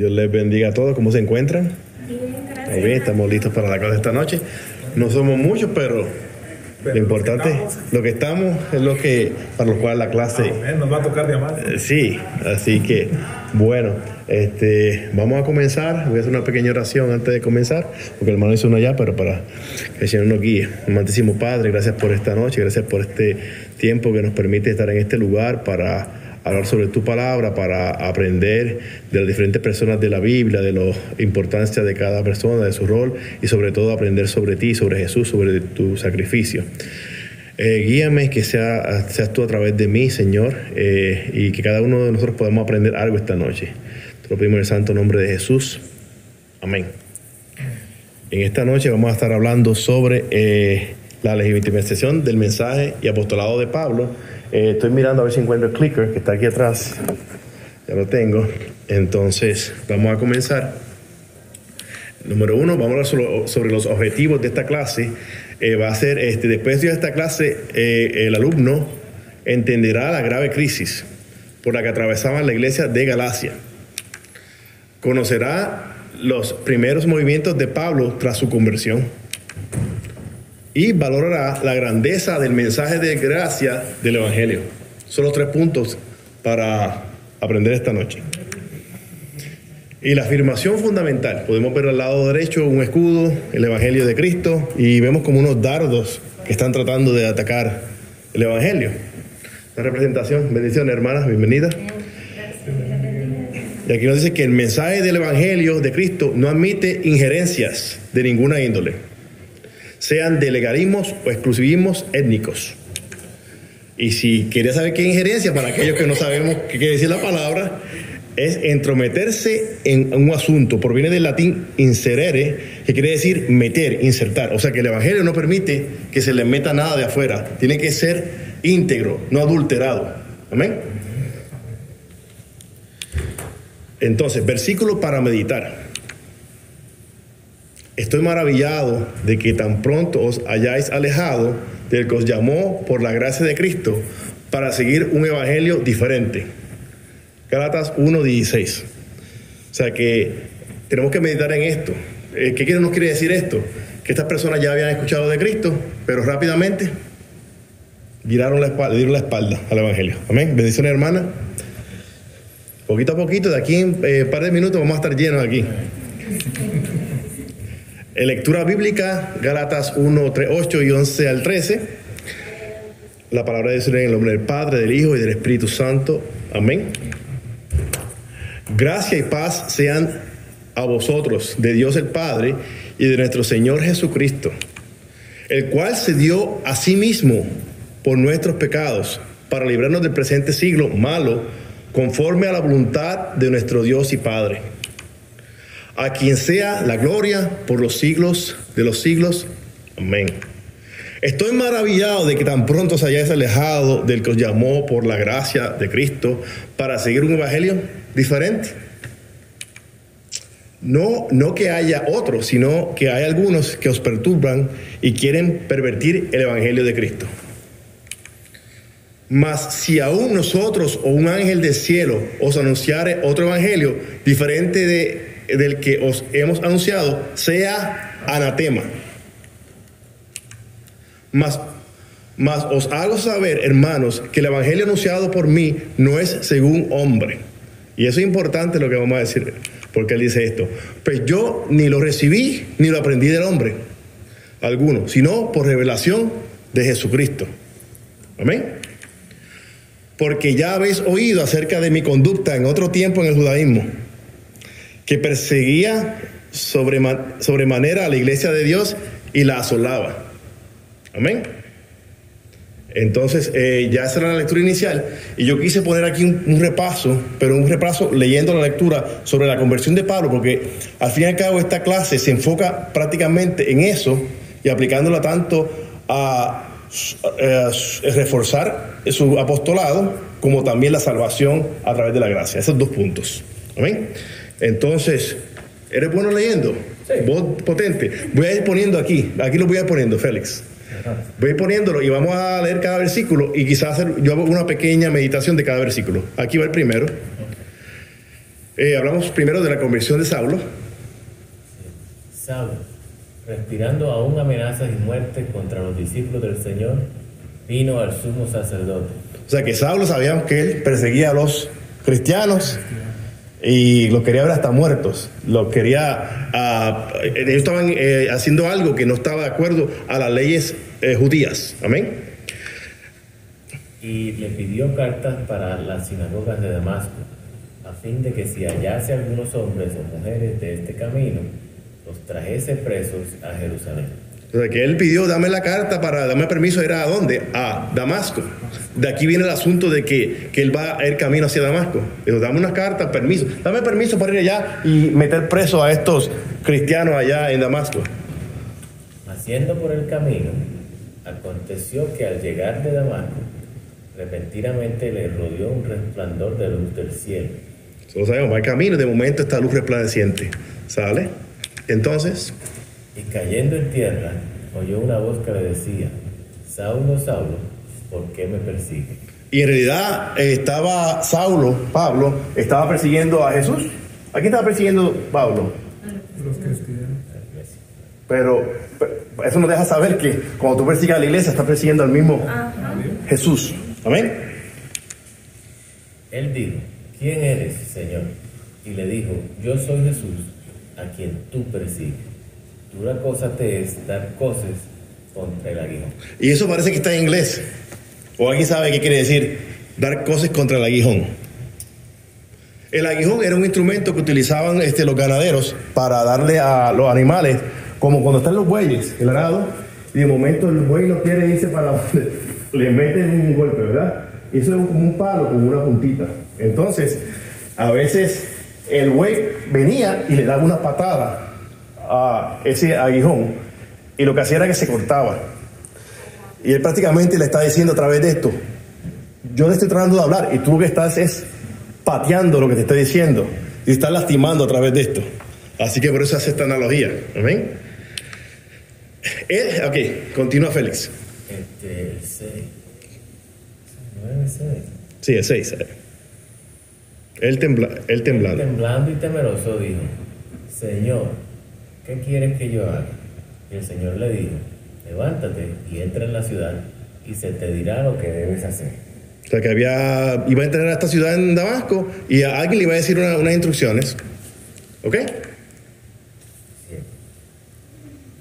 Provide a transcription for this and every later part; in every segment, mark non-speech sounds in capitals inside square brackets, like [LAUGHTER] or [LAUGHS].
Dios les bendiga a todos. ¿Cómo se encuentran? Muy bien, estamos listos para la clase esta noche. No somos muchos, pero lo importante, lo que estamos es lo que para lo cual la clase. nos va a tocar diamante. Sí, así que bueno, este, vamos a comenzar. Voy a hacer una pequeña oración antes de comenzar, porque el hermano hizo una ya, pero para que el Señor nos guíe. Amantísimo Padre, gracias por esta noche, gracias por este tiempo que nos permite estar en este lugar para hablar sobre tu palabra, para aprender de las diferentes personas de la Biblia, de la importancia de cada persona, de su rol y sobre todo aprender sobre ti, sobre Jesús, sobre tu sacrificio. Eh, guíame, que sea, seas tú a través de mí, Señor, eh, y que cada uno de nosotros podamos aprender algo esta noche. Te lo pedimos en el santo nombre de Jesús. Amén. En esta noche vamos a estar hablando sobre eh, la legitimización del mensaje y apostolado de Pablo eh, estoy mirando a ver si encuentro el clicker que está aquí atrás. Ya lo tengo. Entonces, vamos a comenzar. Número uno, vamos a hablar sobre, los objetivos de esta clase. Eh, va a ser, este, después de esta clase, eh, el alumno entenderá la grave crisis por la que atravesaba la iglesia de Galacia. Conocerá los primeros movimientos de Pablo tras su conversión y valorará la grandeza del mensaje de gracia del Evangelio. Son los tres puntos para aprender esta noche. Y la afirmación fundamental, podemos ver al lado derecho un escudo, el Evangelio de Cristo, y vemos como unos dardos que están tratando de atacar el Evangelio. La representación, bendiciones hermanas, bienvenidas. Y aquí nos dice que el mensaje del Evangelio de Cristo no admite injerencias de ninguna índole sean de legalismos o exclusivismos étnicos. Y si quería saber qué injerencia, para aquellos que no sabemos qué quiere decir la palabra, es entrometerse en un asunto. Proviene del latín inserere, que quiere decir meter, insertar. O sea que el Evangelio no permite que se le meta nada de afuera. Tiene que ser íntegro, no adulterado. Amén. Entonces, versículo para meditar. Estoy maravillado de que tan pronto os hayáis alejado del que os llamó por la gracia de Cristo para seguir un evangelio diferente. Galatas 1:16. O sea que tenemos que meditar en esto. Eh, ¿Qué nos quiere decir esto? Que estas personas ya habían escuchado de Cristo, pero rápidamente giraron la espalda, dieron la espalda al evangelio. Amén. Bendiciones, hermana. Poquito a poquito, de aquí en un eh, par de minutos vamos a estar llenos aquí. En lectura bíblica, Gálatas 1, 3, 8 y 11 al 13. La palabra de en el nombre del Padre, del Hijo y del Espíritu Santo. Amén. Gracia y paz sean a vosotros, de Dios el Padre y de nuestro Señor Jesucristo, el cual se dio a sí mismo por nuestros pecados, para librarnos del presente siglo malo, conforme a la voluntad de nuestro Dios y Padre a quien sea la gloria por los siglos de los siglos. Amén. Estoy maravillado de que tan pronto se hayáis alejado del que os llamó por la gracia de Cristo para seguir un evangelio diferente. No, no que haya otros, sino que hay algunos que os perturban y quieren pervertir el evangelio de Cristo. Mas si aún nosotros o un ángel del cielo os anunciare otro evangelio diferente de del que os hemos anunciado sea anatema. Mas, mas os hago saber, hermanos, que el evangelio anunciado por mí no es según hombre. Y eso es importante lo que vamos a decir, porque él dice esto. Pues yo ni lo recibí ni lo aprendí del hombre alguno, sino por revelación de Jesucristo. Amén. Porque ya habéis oído acerca de mi conducta en otro tiempo en el judaísmo que perseguía sobremanera a la iglesia de Dios y la asolaba. Amén. Entonces, eh, ya esa era la lectura inicial. Y yo quise poner aquí un, repaso, pero un repaso leyendo la lectura sobre la conversión de Pablo, porque al fin y al cabo esta clase se enfoca prácticamente en eso y aplicándola tanto a, a reforzar su apostolado como también la salvación a través de la gracia. Esos dos puntos. Amén. Entonces, ¿eres bueno leyendo? Sí. Voz potente. Voy a ir poniendo aquí, aquí lo voy a ir poniendo, Félix. Voy a ir poniéndolo y vamos a leer cada versículo y quizás hacer, yo hago una pequeña meditación de cada versículo. Aquí va el primero. Eh, hablamos primero de la conversión de Saulo. Saulo, respirando aún amenazas y muerte contra los discípulos del Señor, vino al sumo sacerdote. O sea que Saulo sabíamos que él perseguía a los cristianos y los quería ver hasta muertos. Los quería. ah, ellos estaban eh, haciendo algo que no estaba de acuerdo a las leyes eh, judías. Amén. y le pidió cartas para las sinagogas de Damasco, a fin de que si hallase algunos hombres o mujeres de este camino, los trajese presos a Jerusalén. O sea que él pidió, dame la carta para darme permiso, ¿era a dónde? A Damasco. De aquí viene el asunto de que, que él va el camino hacia Damasco. Dijo, dame una carta, permiso. Dame permiso para ir allá y meter preso a estos cristianos allá en Damasco. Haciendo por el camino, aconteció que al llegar de Damasco, repentinamente le rodeó un resplandor de luz del cielo. Solo sabemos, va el camino de momento esta luz resplandeciente. ¿Sale? Entonces, Y cayendo en tierra, oyó una voz que le decía, Saulo, Saulo, ¿por qué me persigue? y en realidad eh, estaba Saulo, Pablo, estaba persiguiendo a Jesús. ¿A quién estaba persiguiendo Pablo? Los cristianos. Pero, pero eso nos deja saber que cuando tú persigues a la iglesia, estás persiguiendo al mismo Jesús. Amén. Él dijo, ¿quién eres, Señor? Y le dijo, yo soy Jesús, a quien tú persigues. Dura cosa te es dar coces contra el aguijón. Y eso parece que está en inglés. ¿O alguien sabe qué quiere decir dar cosas contra el aguijón? El aguijón era un instrumento que utilizaban este, los ganaderos para darle a los animales, como cuando están los bueyes, el arado, y de momento el buey no quiere irse para [LAUGHS] le meten un golpe, ¿verdad? Y eso es como un palo con una puntita. Entonces, a veces el buey venía y le daba una patada a ese aguijón, y lo que hacía era que se cortaba. Y él prácticamente le está diciendo a través de esto, yo le estoy tratando de hablar y tú lo que estás es pateando lo que te estoy diciendo y estás lastimando a través de esto. Así que por eso hace esta analogía. Amén. Él, ok, continúa Félix. Este, el 6. ¿No es el 6? Sí, el 6. Él, tembla, él temblando. Temblando y temeroso dijo, Señor, ¿qué quieres que yo haga? Y el Señor le dijo, levántate y entra en la ciudad y se te dirá lo que debes hacer. O sea que había, iba a entrar a esta ciudad en Damasco y a alguien le iba a decir una- unas instrucciones. ¿Ok?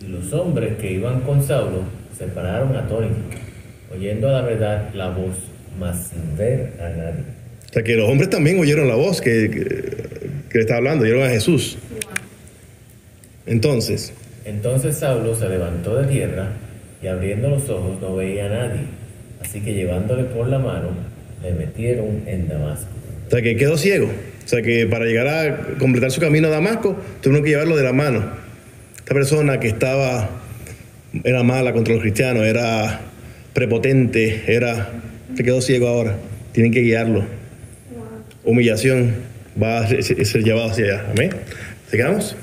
Y los hombres que iban con Saulo se pararon atónitos, oyendo a la verdad la voz, mas sin ver a nadie. O sea que los hombres también oyeron la voz que, que, que le estaba hablando, oyeron a Jesús. Entonces, Entonces Saulo se levantó de tierra y abriendo los ojos no veía a nadie. Así que llevándole por la mano, le metieron en Damasco. O sea, que quedó ciego. O sea, que para llegar a completar su camino a Damasco, tuvieron que llevarlo de la mano. Esta persona que estaba, era mala contra los cristianos, era prepotente, era, se quedó ciego ahora. Tienen que guiarlo. Humillación va a ser llevado hacia allá. Amén. ¿Sigamos?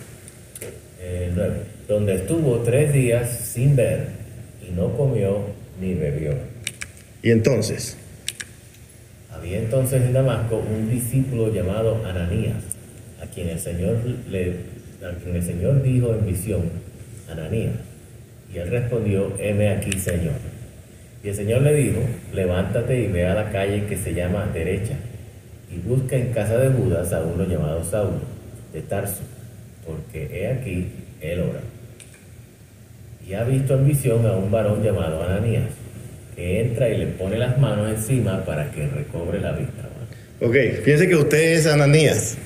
Donde estuvo tres días sin ver y no comió ni bebió. Y entonces, Había entonces en Damasco un discípulo llamado Ananías, a quien el Señor le, a quien el Señor dijo en visión, Ananías. Y él respondió, heme aquí, Señor. Y el Señor le dijo, levántate y ve a la calle que se llama derecha, y busca en casa de Judas a uno llamado Saulo, de Tarso, porque he aquí, él ora. Y ha visto en visión a un varón llamado Ananías, que entra y le pone las manos encima para que recobre la vista. ok, fíjense que usted es Ananías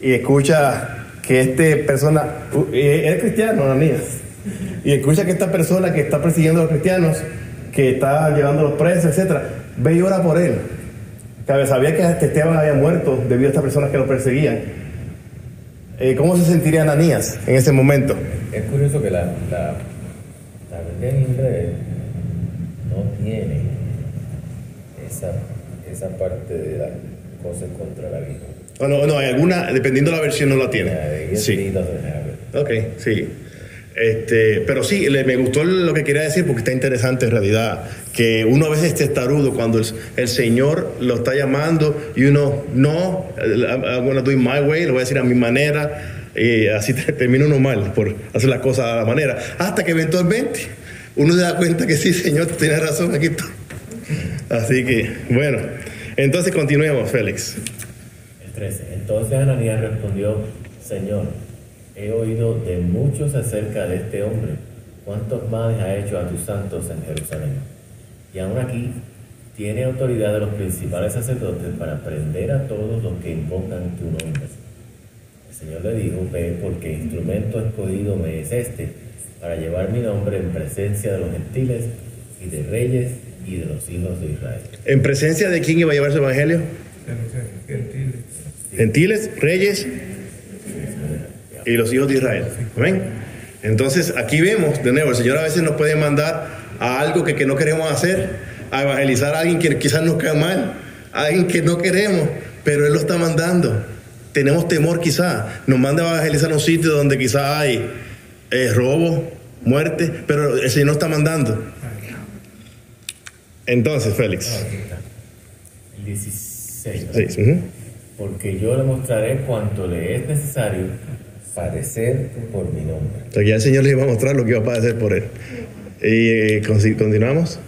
y escucha que este persona, uh, eh, es cristiano Ananías, y escucha que esta persona que está persiguiendo a los cristianos, que está llevando los presos, etcétera, ve y ora por él. Sabía que Esteban había muerto debido a estas personas que lo perseguían. Eh, ¿Cómo se sentiría Ananías en ese momento? Es curioso que la, la, la Biblia en inglés no tiene esa, esa parte de las cosas contra la vida. O no, no, hay alguna, dependiendo de la versión, no la tiene. Yeah, Sí. Ok, sí. Este, pero sí, le- me gustó lo que quería decir porque está interesante en realidad. Que uno a veces está tarudo cuando el, Señor lo está llamando y uno, no, I'm gonna do it my way, lo voy a decir a mi manera. Y así te- termina uno mal por hacer las cosas a la manera. Hasta que eventualmente uno se da cuenta que sí, Señor, tienes razón, aquí. Así que, bueno, entonces continuemos, Félix. El 13. Entonces Ananías respondió, Señor, he oído de muchos acerca de este hombre, cuántos males ha hecho a tus santos en Jerusalén. Y aún aquí tiene autoridad de los principales sacerdotes para prender a todos los que invocan tu nombre. El Señor le dijo, ve porque instrumento escogido me es este, para llevar mi nombre en presencia de los gentiles y de reyes y de los hijos de Israel. ¿En presencia de quién iba a llevar su evangelio? Gentiles. Gentiles, reyes y los hijos de Israel. Amén. Entonces aquí vemos, de nuevo, el Señor a veces nos puede mandar a algo que, que no queremos hacer, a evangelizar a alguien que quizás nos cae mal, a alguien que no queremos, pero Él lo está mandando. Tenemos temor quizás, nos manda a evangelizar a un sitio donde quizás hay eh, robo, muerte, pero el Señor nos está mandando. Entonces, Félix. Está. El 16. Sí, ujú. Porque yo le mostraré cuanto le es necesario padecer por mi nombre. O sea, que ya el Señor le iba a mostrar lo que iba a padecer por él. Y eh, continuamos.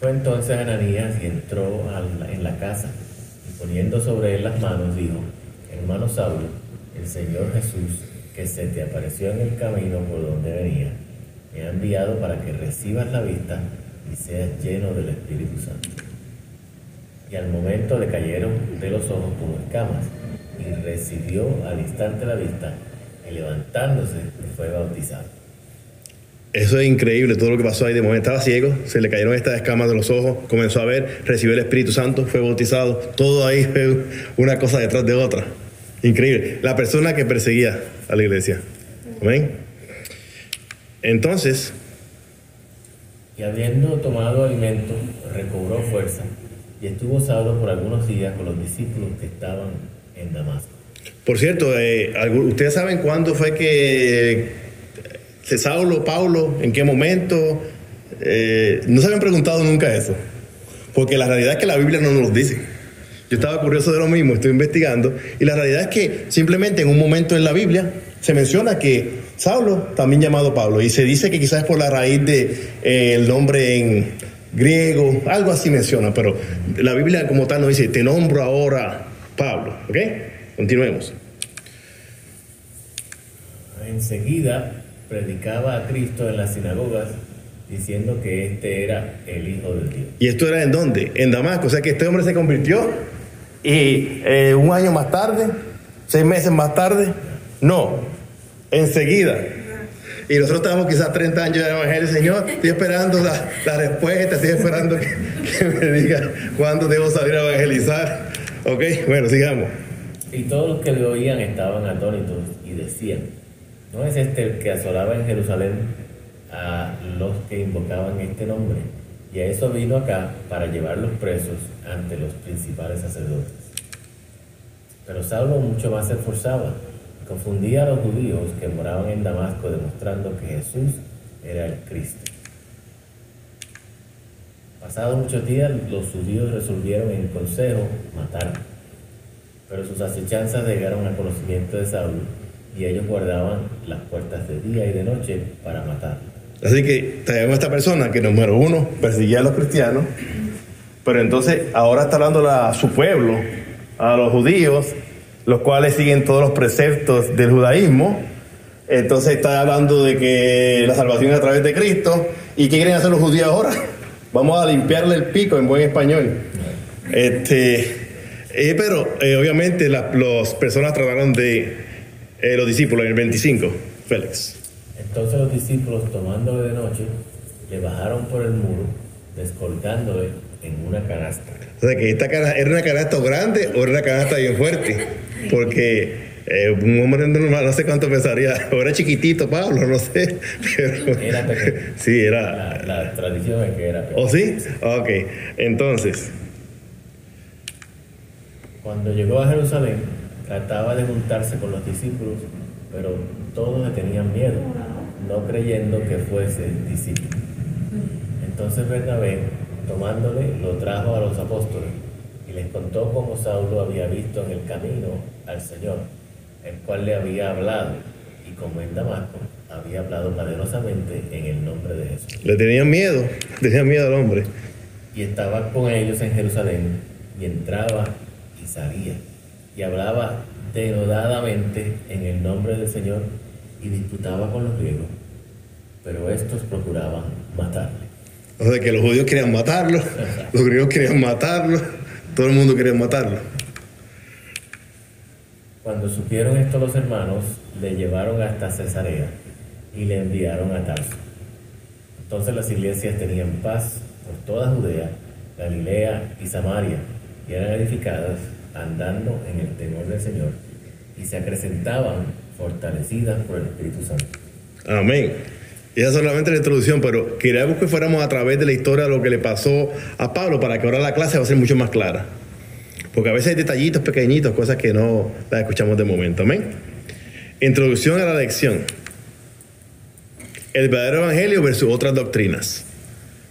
Fue entonces Ananías y entró en la casa y poniendo sobre él las manos dijo, hermano Saulo, el Señor Jesús, que se te apareció en el camino por donde venía, me ha enviado para que recibas la vista y seas lleno del Espíritu Santo. Y al momento le cayeron de los ojos como escamas y recibió al instante la vista y levantándose fue bautizado. Eso es increíble, todo lo que pasó ahí. De momento estaba ciego, se le cayeron estas escamas de los ojos, comenzó a ver, recibió el Espíritu Santo, fue bautizado. Todo ahí [LAUGHS] fue una cosa detrás de otra. Increíble. La persona que perseguía a la iglesia. Amén. Entonces, Y habiendo tomado alimento, recobró fuerza y estuvo Saulo por algunos días con los discípulos que estaban en Damasco. por cierto, eh, ¿ustedes saben cuándo fue que eh, Saulo, Paulo, en qué momento? Eh, no se habían preguntado nunca eso. Porque la realidad es que la Biblia no nos lo dice. Yo estaba curioso de lo mismo, estoy investigando, y la realidad es que simplemente en un momento en la Biblia se menciona que Saulo, también llamado Pablo, y se dice que quizás es por la raíz de eh, nombre en griego, algo así menciona, pero la Biblia como tal no dice, te nombro ahora Pablo, ¿ok? Continuemos. Enseguida predicaba a Cristo en las sinagogas diciendo que este era el Hijo de Dios. ¿Y esto era en dónde? En Damasco, o sea que este hombre se convirtió y eh, un año más tarde, seis meses más tarde, no, enseguida. Y nosotros estábamos quizás 30 años de Evangelio, Señor, estoy esperando la, la respuesta, estoy esperando que, que me diga cuándo debo salir a evangelizar. Ok, bueno, sigamos. Y todos los que le oían estaban atónitos y decían, ¿no es este el que asolaba en Jerusalén a los que invocaban este nombre? Y a eso vino acá para llevarlos presos ante los principales sacerdotes. Pero Saulo mucho más se esforzaba, y confundía a los judíos que moraban en Damasco, demostrando que Jesús era el Cristo. Pasados muchos días, los judíos resolvieron en consejo matarlo. Pero sus acechanzas llegaron al conocimiento de Saulo, y ellos guardaban las puertas de día y de noche para matarlo. Así que tenemos esta persona que, número uno, perseguía a los cristianos, pero entonces ahora está hablando a su pueblo, a los judíos, los cuales siguen todos los preceptos del judaísmo. Entonces está hablando de que la salvación es a través de Cristo. ¿Y qué quieren hacer los judíos ahora? [LAUGHS] Vamos a limpiarle el pico en buen español. Este, eh, pero eh, obviamente la- las personas trataron de eh, los discípulos en el 25, Félix. Entonces los discípulos, tomándole de noche, le bajaron por el muro, descolgándole en una canasta. O sea que esta cara, era una canasta grande o era una canasta bien fuerte. Porque eh, un hombre normal, no sé cuánto pesaría. O era chiquitito, Pablo, no sé. Pero, Era pequeño. sí, era. La, la tradición es que era pequeño. ¿O sí? Ok. Entonces, Cuando llegó a Jerusalén, trataba de juntarse con los discípulos, pero todos le tenían miedo no creyendo que fuese discípulo. Entonces Bernabé, tomándole, lo trajo a los apóstoles y les contó cómo Saulo había visto en el camino al Señor, el cual le había hablado, y como en Damasco había hablado poderosamente en el nombre de Jesús. Le tenían miedo, tenían miedo al hombre. Y estaba con ellos en Jerusalén, y entraba y salía, y hablaba denodadamente en el nombre del Señor, y disputaba con los griegos, pero estos procuraban matarle. O sea que los judíos querían matarlo, los griegos querían matarlo, todo el mundo quería matarlo. Cuando supieron esto los hermanos, le llevaron hasta Cesarea y le enviaron a Tarso. Entonces las iglesias tenían paz por toda Judea, Galilea y Samaria, y eran edificadas andando en el temor del Señor, y se acrecentaban fortalecidas por el Espíritu Santo. Amén. Esa solamente la introducción, pero queríamos que fuéramos a través de la historia de lo que le pasó a Pablo para que ahora la clase va a ser mucho más clara. Porque a veces hay detallitos pequeñitos, cosas que no las escuchamos de momento. Amén. Introducción a la lección. El verdadero evangelio versus otras doctrinas.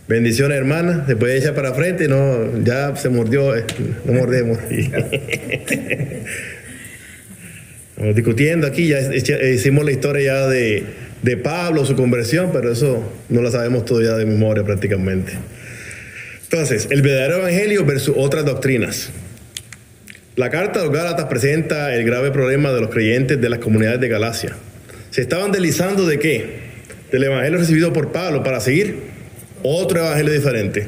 Bendiciones, hermanas. Después de echar para frente, no, ya se mordió, eh, no mordemos. [LAUGHS] Discutiendo aquí, ya hicimos la historia ya de, de Pablo, su conversión, pero eso no la sabemos todavía de memoria prácticamente. Entonces, el verdadero evangelio versus otras doctrinas. La carta de los Gálatas presenta el grave problema de los creyentes de las comunidades de Galacia. Se estaban deslizando de qué? Del evangelio recibido por Pablo para seguir otro evangelio diferente.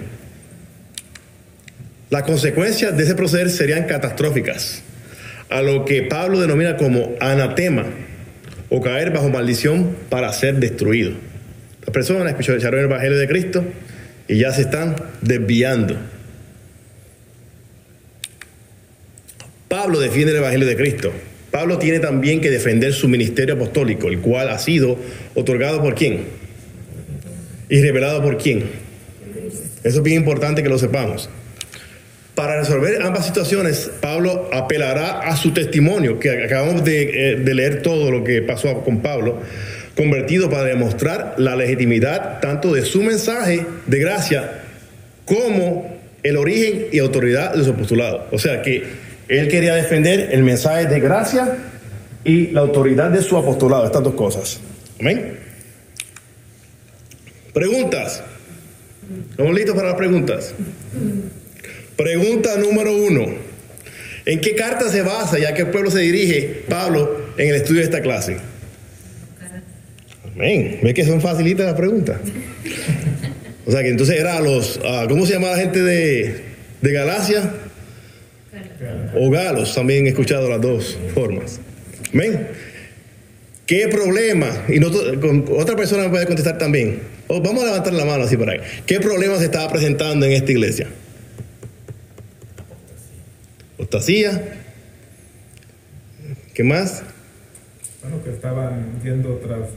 Las consecuencias de ese proceder serían catastróficas a lo que Pablo denomina como anatema o caer bajo maldición para ser destruido. Las personas escucharon el Evangelio de Cristo y ya se están desviando. Pablo defiende el Evangelio de Cristo. Pablo tiene también que defender su ministerio apostólico, el cual ha sido otorgado por quién y revelado por quién. Eso es bien importante que lo sepamos. Para resolver ambas situaciones, Pablo apelará a su testimonio, que acabamos de, eh, leer todo lo que pasó con Pablo, convertido para demostrar la legitimidad tanto de su mensaje de gracia como el origen y autoridad de su apostolado. O sea que él quería defender el mensaje de gracia y la autoridad de su apostolado, estas dos cosas. Amén. Preguntas. ¿Estamos listos para las preguntas? Pregunta número uno. ¿En qué carta se basa y a qué pueblo se dirige Pablo en el estudio de esta clase? Amén. ¿Ves que son facilitas las preguntas? O sea que entonces era los, ¿cómo se llama la gente de, de Galacia? O galos, también he escuchado las dos formas. Amén. ¿Qué problema? Y otra persona me puede contestar también. Vamos a levantar la mano así por ahí. ¿Qué problema se estaba presentando en esta iglesia? apostasía. ¿Qué más? Bueno, que estaban yendo tras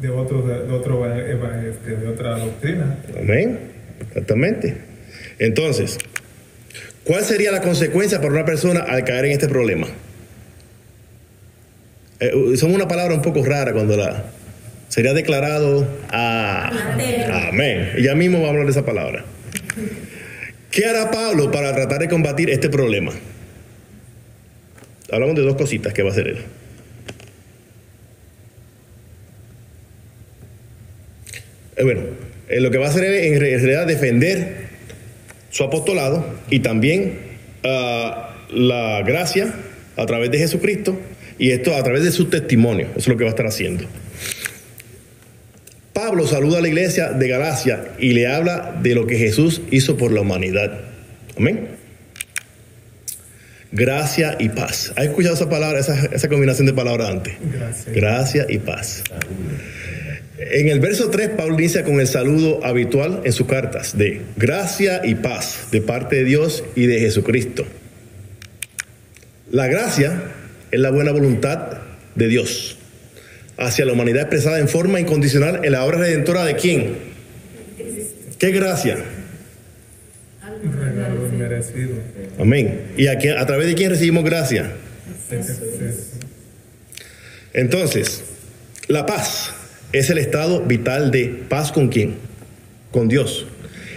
de, otro, de, otro, este, de otra doctrina. Amén, exactamente. Entonces, ¿cuál sería la consecuencia para una persona al caer en este problema? Eh, son una palabra un poco rara cuando la sería declarado a amén. Y ya mismo vamos a hablar de esa palabra. ¿Qué hará Pablo para tratar de combatir este problema? Hablamos de dos cositas que va a hacer él. Eh, bueno, eh, lo que va a hacer él en realidad defender su apostolado y también ah, la gracia a través de Jesucristo y esto a través de su testimonio. Eso es lo que va a estar haciendo. Pablo saluda a la iglesia de Galacia y le habla de lo que Jesús hizo por la humanidad. Amén gracia y paz. ¿Has escuchado esa palabra, esa, combinación de palabras antes? Gracia y paz. En el verso 3, Pablo inicia con el saludo habitual en sus cartas de gracia y paz de parte de Dios y de Jesucristo. La gracia es la buena voluntad de Dios hacia la humanidad expresada en forma incondicional en la obra redentora de quién? ¿Qué gracia? Amén. ¿Y a, a través de quién recibimos gracia? Entonces, la paz es el estado vital de paz con quién? Con Dios.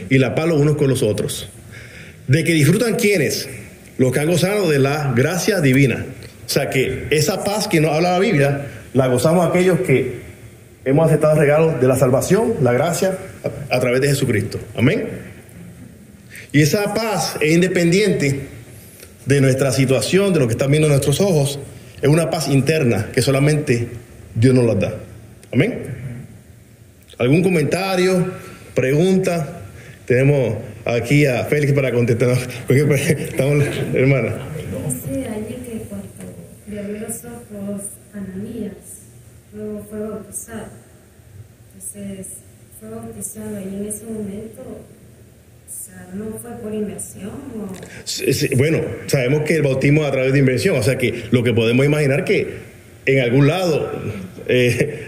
Y la paz los unos con los otros. De que disfrutan quienes? Los que han gozado de la gracia divina. O sea que esa paz que nos habla la Biblia, la gozamos aquellos que hemos aceptado el regalo de la salvación, la gracia, a, través de Jesucristo. Amén. Y esa paz es independiente de nuestra situación, de lo que están viendo nuestros ojos, es una paz interna que solamente Dios nos la da. Amén. ¿Algún comentario? ¿Pregunta? Tenemos aquí a Félix para contestar. [LAUGHS] Estamos, hermana. Que cuando le abrió los ojos Ananías, luego fue bautizado. Entonces, fue bautizado y en ese momento, no fue por inmersión o... Sí, sí, Bueno, sabemos que el bautismo es a través de inversión, o sea que lo que podemos imaginar que en algún lado, eh,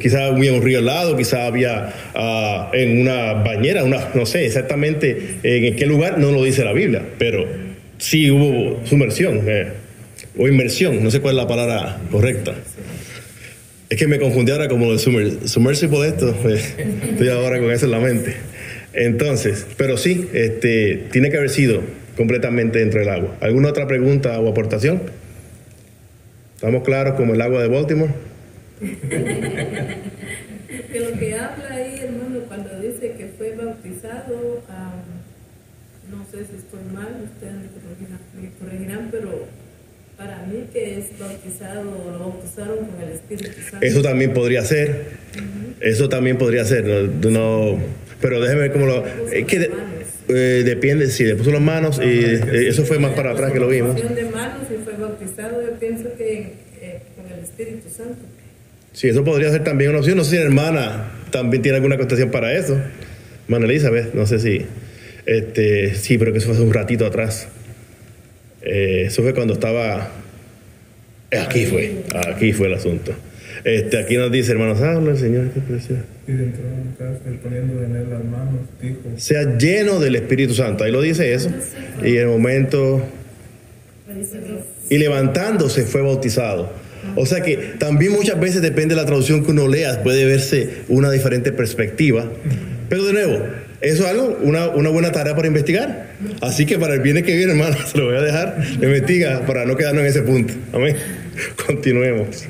quizás había un río al lado, quizás había ah, en una bañera, una, no sé exactamente en qué lugar, no lo dice la Biblia, pero sí hubo sumersión eh, o inmersión, no sé cuál es la palabra correcta. Es que me confundí ahora como de sumer, submersible esto, [LAUGHS] eh, estoy ahora con eso en la mente. Entonces, pero sí, este, tiene que haber sido completamente dentro del agua. ¿Alguna otra pregunta o aportación? ¿Estamos claros como el agua de Baltimore? [LAUGHS] Que lo que habla ahí, hermano, cuando dice que fue bautizado, am, no sé si estoy mal, ustedes me me corregirán, pero para mí que es bautizado, lo bautizaron con el Espíritu Santo. Eso también podría ser. Eso también podría ser. No, no- pero déjeme ver cómo lo. Es que de- eh, depende si le puso las manos y eh, eso fue más para atrás que lo vimos. De manos y fue bautizado, yo pienso que eh, con el Espíritu Santo. Sí, eso podría ser también una opción. No sé si la hermana también tiene alguna contestación para eso. Hermana Elizabeth, no sé si. Este, sí, pero que eso fue hace un ratito atrás. Eh, eso fue cuando estaba. eh, Aquí fue, aquí fue el asunto. Este, aquí nos dice, hermanos, habla el Señor, qué precioso. Y dentro de él poniendo en él las manos, dijo, Sea lleno del Espíritu Santo. Ahí lo dice eso. Y en el momento. Y levantándose fue bautizado. O sea que también muchas veces depende de la traducción que uno lea, puede verse una diferente perspectiva. Pero de nuevo, eso es algo, una, una buena tarea para investigar. Así que para el viernes que viene, hermano, [LAUGHS] se lo voy a dejar, investiga para no quedarnos en ese punto. Amén. [LAUGHS] Continuemos.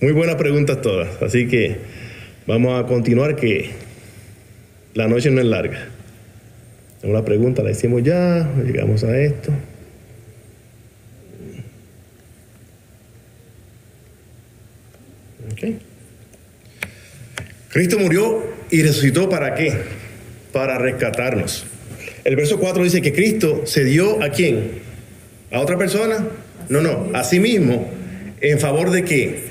Muy buenas preguntas todas. Así que vamos a continuar que la noche no es larga. Una pregunta la hicimos ya, llegamos a esto. Cristo murió y resucitó para qué? Para rescatarnos. El verso 4 dice que Cristo se dio a quién? ¿A otra persona? No, no, a sí mismo. ¿En favor de qué?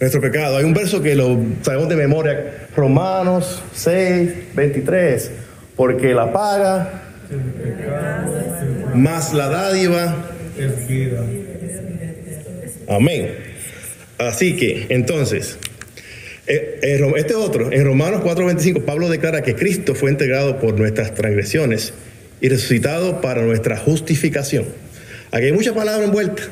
Nuestro pecado. Hay un verso que lo sabemos de memoria, Romanos 6, 23. Porque la paga más la dádiva. Amén. Así que, entonces, este otro, en Romanos 4:25, Pablo declara que Cristo fue entregado por nuestras transgresiones y resucitado para nuestra justificación. Aquí hay muchas palabras envueltas.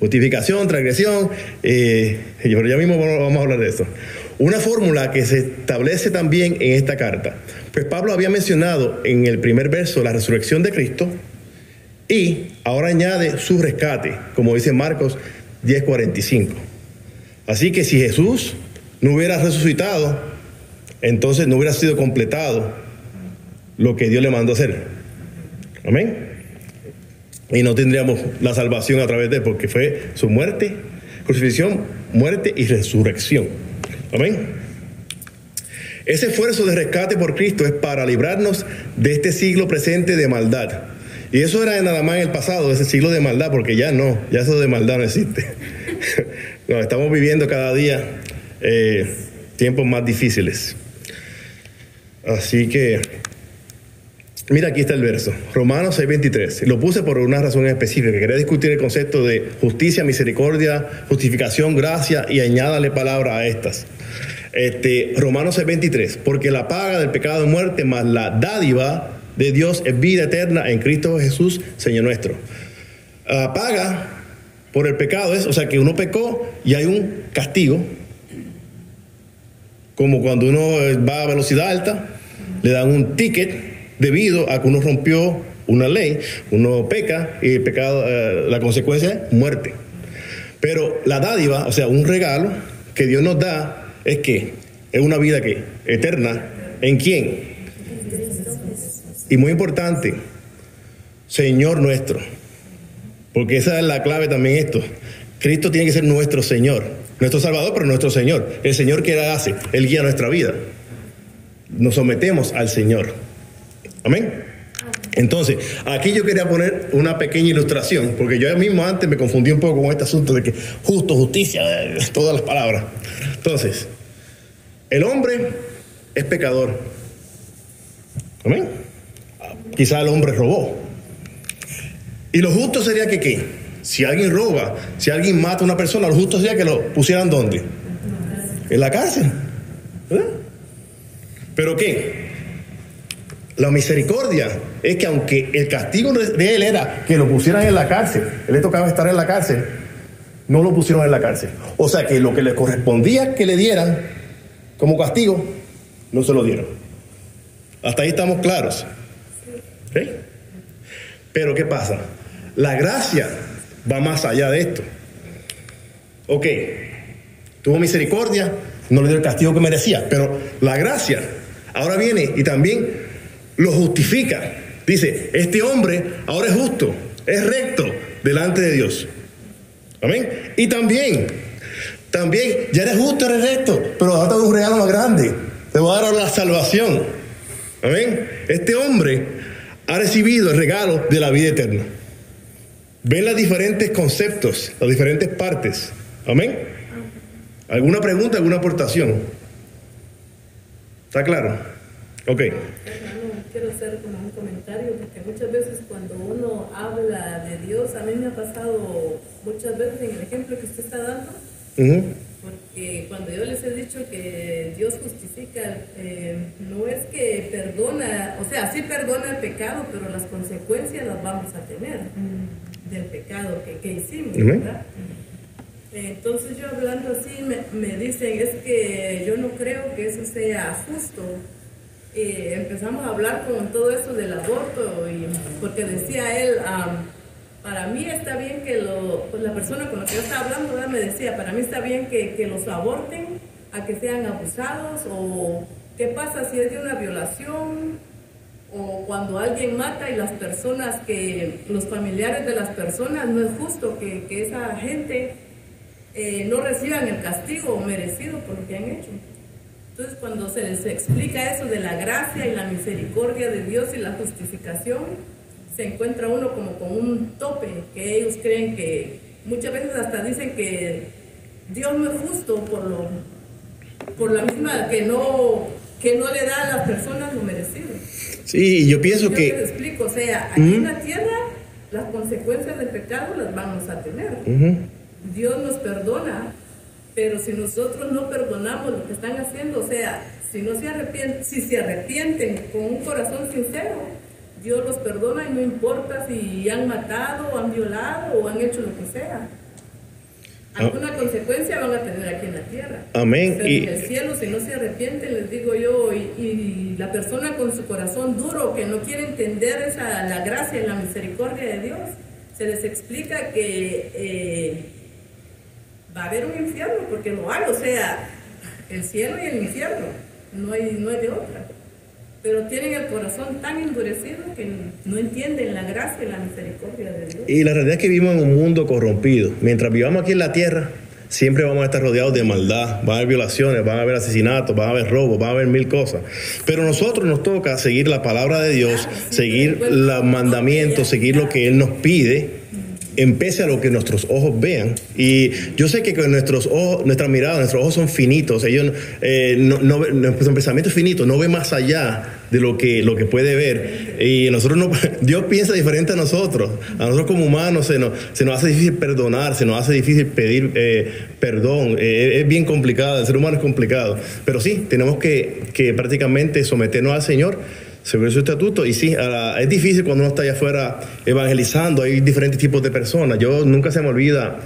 Justificación, transgresión, eh, pero ya mismo vamos vamos a hablar de eso. Una fórmula que se establece también en esta carta. Pues Pablo había mencionado en el primer verso la resurrección de Cristo, y ahora añade su rescate, como dice Marcos 10:45. Así que si Jesús no hubiera resucitado, entonces no hubiera sido completado lo que Dios le mandó hacer. Amén. Y no tendríamos la salvación a través de él, porque fue su muerte, crucifixión, muerte y resurrección. Amén. Ese esfuerzo de rescate por Cristo es para librarnos de este siglo presente de maldad. Y eso era nada más en el pasado, ese siglo de maldad, porque ya no, ya eso de maldad no existe. [LAUGHS] No, estamos viviendo cada día eh, tiempos más difíciles. Así que, mira, aquí está el verso, Romanos 6:23. Lo puse por una razón específica. Quería discutir el concepto de justicia, misericordia, justificación, gracia y añádale palabra a estas. Este, Romanos 6:23, porque la paga del pecado de muerte más la dádiva de Dios es vida eterna en Cristo Jesús, Señor nuestro. La paga por el pecado es, o sea, que uno pecó y hay un castigo, como cuando uno va a velocidad alta, le dan un ticket debido a que uno rompió una ley, uno peca y el pecado, eh, la consecuencia es muerte. Pero la dádiva, o sea, un regalo que Dios nos da es que es una vida que eterna. ¿En quién? Y muy importante, Señor nuestro. Porque esa es la clave también esto. Cristo tiene que ser nuestro Señor, nuestro Salvador, pero nuestro Señor. El Señor que hace, Él guía nuestra vida. Nos sometemos al Señor. Amén. Entonces, aquí yo quería poner una pequeña ilustración, porque yo mismo antes me confundí un poco con este asunto de que justo, justicia, [LAUGHS] todas las palabras. Entonces, el hombre es pecador. Amén. Quizá el hombre robó. Y lo justo sería que qué? Si alguien roba, si alguien mata a una persona, lo justo sería que lo pusieran ¿dónde? En la cárcel. ¿Pero qué? La misericordia es que aunque el castigo de él era que lo pusieran en la cárcel, él le tocaba estar en la cárcel, no lo pusieron en la cárcel. O sea que lo que le correspondía que le dieran como castigo, no se lo dieron. Hasta ahí estamos claros. Pero ¿qué pasa? La gracia va más allá de esto. Ok, tuvo misericordia, no le dio el castigo que merecía, pero la gracia ahora viene y también lo justifica. Dice, este hombre ahora es justo, es recto delante de Dios. Amén. Y también, también, ya eres justo, eres recto, pero ahora te un regalo más grande. Te voy a dar la salvación. Amén. Este hombre ha recibido el regalo de la vida eterna. Ven los diferentes conceptos, las diferentes partes. Amén. ¿Alguna pregunta, alguna aportación? ¿Está claro? Ok quiero hacer como un comentario, porque muchas veces cuando uno habla de Dios, a mí me ha pasado muchas veces en el ejemplo que usted está dando, porque cuando yo les he dicho que Dios justifica, eh, no es que perdona, o sea, sí perdona el pecado, pero las consecuencias las vamos a tener del pecado que, que hicimos, ¿verdad? Entonces yo hablando así me, me dicen, es que yo no creo que eso sea justo, eh, empezamos a hablar con todo eso del aborto, y, porque decía él, para mí está bien que lo, pues la persona con la que yo estaba hablando me decía, para mí está bien que, que, los aborten a que sean abusados, o qué pasa si es de una violación, o cuando alguien mata y las personas que, los familiares de las personas, no es justo que, que esa gente eh, no reciban el castigo merecido por lo que han hecho. Entonces, cuando se les explica eso de la gracia y la misericordia de Dios y la justificación, se encuentra uno como con un tope que ellos creen que muchas veces hasta dicen que Dios no es justo por lo por la misma que no que no le da a las personas lo merecido. Sí, yo pienso yo que les explico, o sea, aquí en la tierra las consecuencias del pecado las vamos a tener. Dios nos perdona pero si nosotros no perdonamos lo que están haciendo, o sea, si no se arrepienten, si se arrepienten con un corazón sincero, Dios los perdona y no importa si han matado, o han violado o han hecho lo que sea. Alguna consecuencia van a tener aquí en la tierra. Amén. Pero en el cielo, si no se arrepienten, les digo yo, y, la persona con su corazón duro que no quiere entender esa, la gracia y la misericordia de Dios, se les explica que eh, va a haber un infierno, porque no hay, o sea, el cielo y el infierno, no hay, no hay de otra. Pero tienen el corazón tan endurecido que no entienden la gracia y la misericordia de Dios. Y la realidad es que vivimos en un mundo corrompido. Mientras vivamos aquí en la tierra, siempre vamos a estar rodeados de maldad, van a haber violaciones, van a haber asesinatos, van a haber robos, van a haber mil cosas. Pero a nosotros nos toca seguir la palabra de Dios, seguir los mandamientos, seguir lo que Él nos pide empece a lo que nuestros ojos vean. Y yo sé que con nuestros ojos, nuestra mirada, nuestros ojos son finitos, ellos eh, no, no, nuestro pensamiento es finito, no ve más allá de lo que, lo que puede ver. Y nosotros no, [LAUGHS] Dios piensa diferente a nosotros. A nosotros como humanos se nos, se nos hace difícil perdonar, se nos hace difícil pedir eh, perdón. Eh, es bien complicado, el ser humano es complicado. Pero sí, tenemos que, que prácticamente someternos al Señor según su estatuto. Y sí, es difícil cuando uno está allá afuera evangelizando, hay diferentes tipos de personas. Yo nunca se me olvida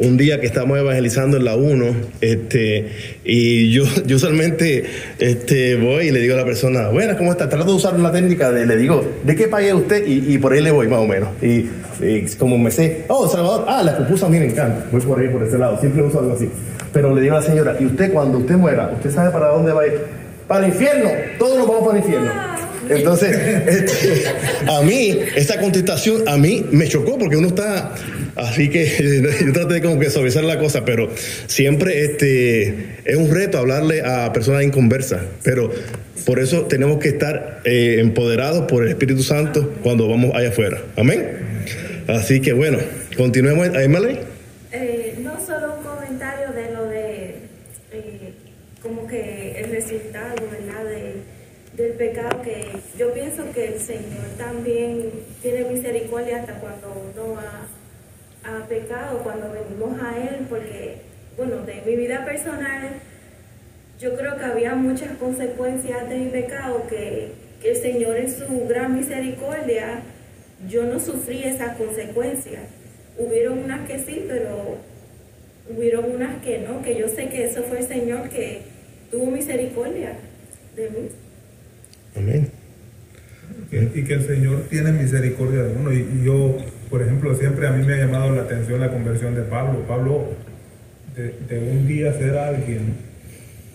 un día que estamos evangelizando en la 1, este, y yo, [LAUGHS] yo usualmente este, voy y le digo a la persona, bueno, ¿cómo está? Trato de usar una técnica de, le digo, ¿de qué país es usted? Y, y por ahí le voy más o menos. Y, y como me sé, oh, Salvador, ah, las pupusas a mí me encantan. Voy por ahí, por ese lado, siempre uso algo así. Pero le digo a la señora, ¿y usted cuando usted muera, usted sabe para dónde va a ir? Para el infierno, todos nos vamos para el infierno. Entonces, este, a mí, esta contestación a mí me chocó porque uno está, así que [LAUGHS] yo traté de como que suavizar la cosa, pero siempre este, es un reto hablarle a personas inconversas, pero por eso tenemos que estar eh, empoderados por el Espíritu Santo cuando vamos allá afuera. Amén. Así que bueno, continuemos. Emily. Eh, no solo un comentario de lo de eh, como que el resultado ¿verdad? De, del pecado que yo pienso que el Señor también tiene misericordia hasta cuando uno ha, ha pecado, cuando venimos a Él, porque bueno, de mi vida personal yo creo que había muchas consecuencias de mi pecado que, que el Señor en su gran misericordia yo no sufrí esas consecuencias. Hubieron unas que sí, pero hubieron unas que no, que yo sé que eso fue el Señor que tuvo misericordia de mí. Amén. y que el Señor tiene misericordia de uno. Y, yo, por ejemplo, siempre a mí me ha llamado la atención la conversión de Pablo. Pablo, de, un día ser alguien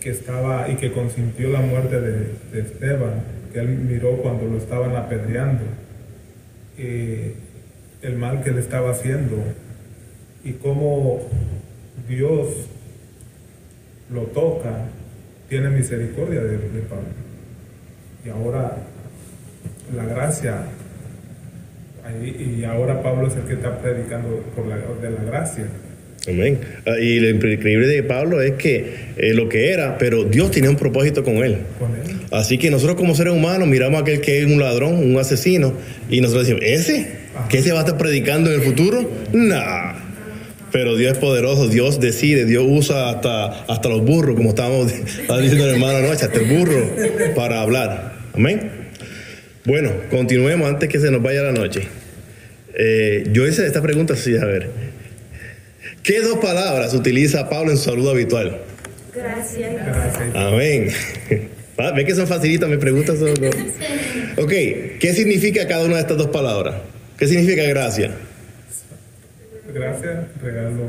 que estaba y que consintió la muerte de, de Esteban, que él miró cuando lo estaban apedreando, eh, el mal que le estaba haciendo y cómo Dios lo toca, tiene misericordia de Pablo. Y ahora la gracia, y ahora Pablo es el que está predicando por la, de la gracia. Amén. Ah, Y lo increíble de Pablo es que eh, lo que era, pero Dios tenía un propósito con él. Con él. Así que nosotros como seres humanos miramos a aquel que es un ladrón, un asesino, y nosotros decimos, ¿ese? ¿Que se va a estar predicando en el futuro? Nah. Pero Dios es poderoso, Dios decide, Dios usa hasta, hasta los burros, como estábamos [LAUGHS] diciendo el hermano anoche, hasta el burro para hablar. Amén. Bueno, continuemos antes que se nos vaya la noche. Eh, yo hice esta pregunta así, a ver. ¿Qué dos palabras utiliza Pablo en su saludo habitual? Gracias. Gracias. Amén. [LAUGHS] Ah, ¿Ve que son facilitas mis preguntas? son-? [LAUGHS] Ok, ¿qué significa cada una de estas dos palabras? ¿Qué significa gracia? Gracias, regalo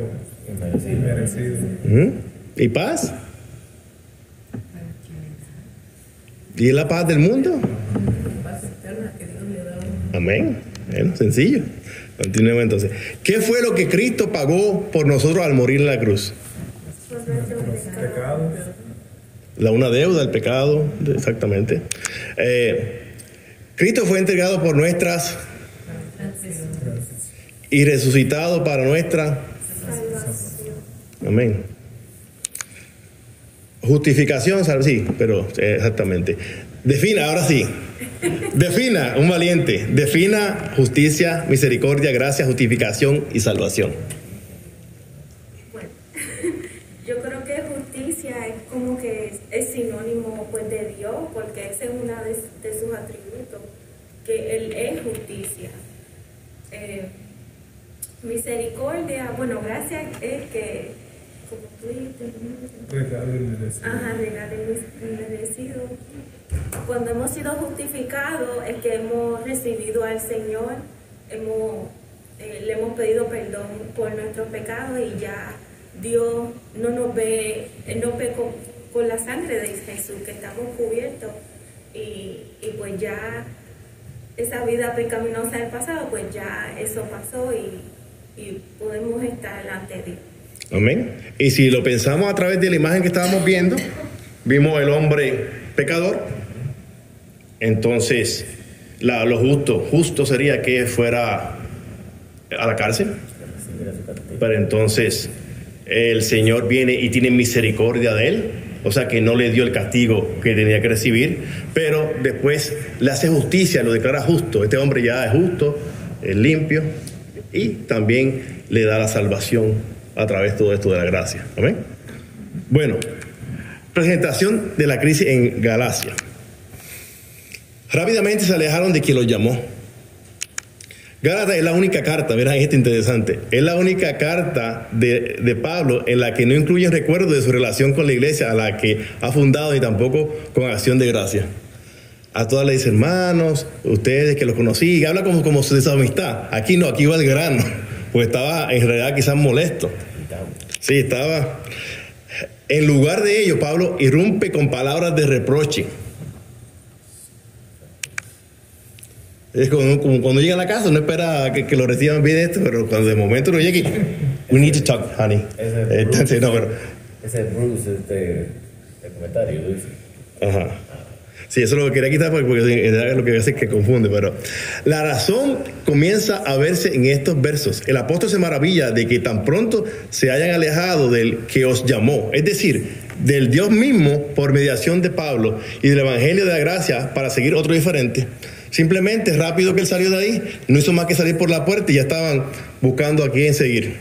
Inmerecido. merecido. ¿Y paz? ¿Y es la paz del mundo? Amén. Bueno, sencillo. Continuemos entonces. ¿Qué fue lo que Cristo pagó por nosotros al morir en la cruz? La una deuda, el pecado, exactamente. Eh, Cristo fue entregado por nuestras y resucitado para nuestra. Amén. Justificación, sí, pero eh, exactamente. Defina, ahora sí. Defina, un valiente. Defina justicia, misericordia, gracia, justificación y salvación. Bueno, [LAUGHS] yo creo que justicia es como que es, sinónimo pues de Dios, porque ese es uno de, sus atributos, que Él es justicia. Eh, misericordia, bueno, gracia es que, como regalo y merecido. Ajá, merecido. Cuando hemos sido justificados es que hemos recibido al Señor, hemos, eh, le hemos pedido perdón por nuestros pecados y ya Dios no nos ve, Él nos ve con, con la sangre de Jesús, que estamos cubiertos y, y pues ya esa vida pecaminosa del pasado, pues ya eso pasó y, y podemos estar ante Dios. Amén. Y si lo pensamos a través de la imagen que estábamos viendo, vimos el hombre pecador. Entonces, la- lo justo, justo sería que fuera a la cárcel. Pero entonces el Señor viene y tiene misericordia de él, o sea que no le dio el castigo que tenía que recibir, pero después le hace justicia, lo declara justo. Este hombre ya es justo, es limpio y también le da la salvación a través de todo esto de la gracia. Amén. Bueno, presentación de la crisis en Galacia. Rápidamente se alejaron de quien los llamó. Gálatas es la única carta, verán esto interesante, es la única carta de, de Pablo en la que no incluye recuerdo de su relación con la iglesia a la que ha fundado y tampoco con acción de gracia. A todas le dice, hermanos, ustedes que los conocí, habla como, como de su amistad. Aquí no, aquí va el grano, pues estaba en realidad quizás molesto. Sí, estaba. En lugar de ello, Pablo irrumpe con palabras de reproche. Es como, como cuando llega a la casa, no espera que, que lo reciban bien esto, pero cuando de momento no llegue, we need to talk, honey. Ese es Entonces, no, pero, Ese es Bruce, este, el comentario, Luis. Ajá. Sí, eso lo quería quitar porque, es lo que hace que confunde, pero la razón comienza a verse en estos versos. El apóstol se maravilla de que tan pronto se hayan alejado del que os llamó, es decir, del Dios mismo por mediación de Pablo y del Evangelio de la Gracia para seguir otro diferente. Simplemente, rápido que él salió de ahí, no hizo más que salir por la puerta y ya estaban buscando a quién seguir.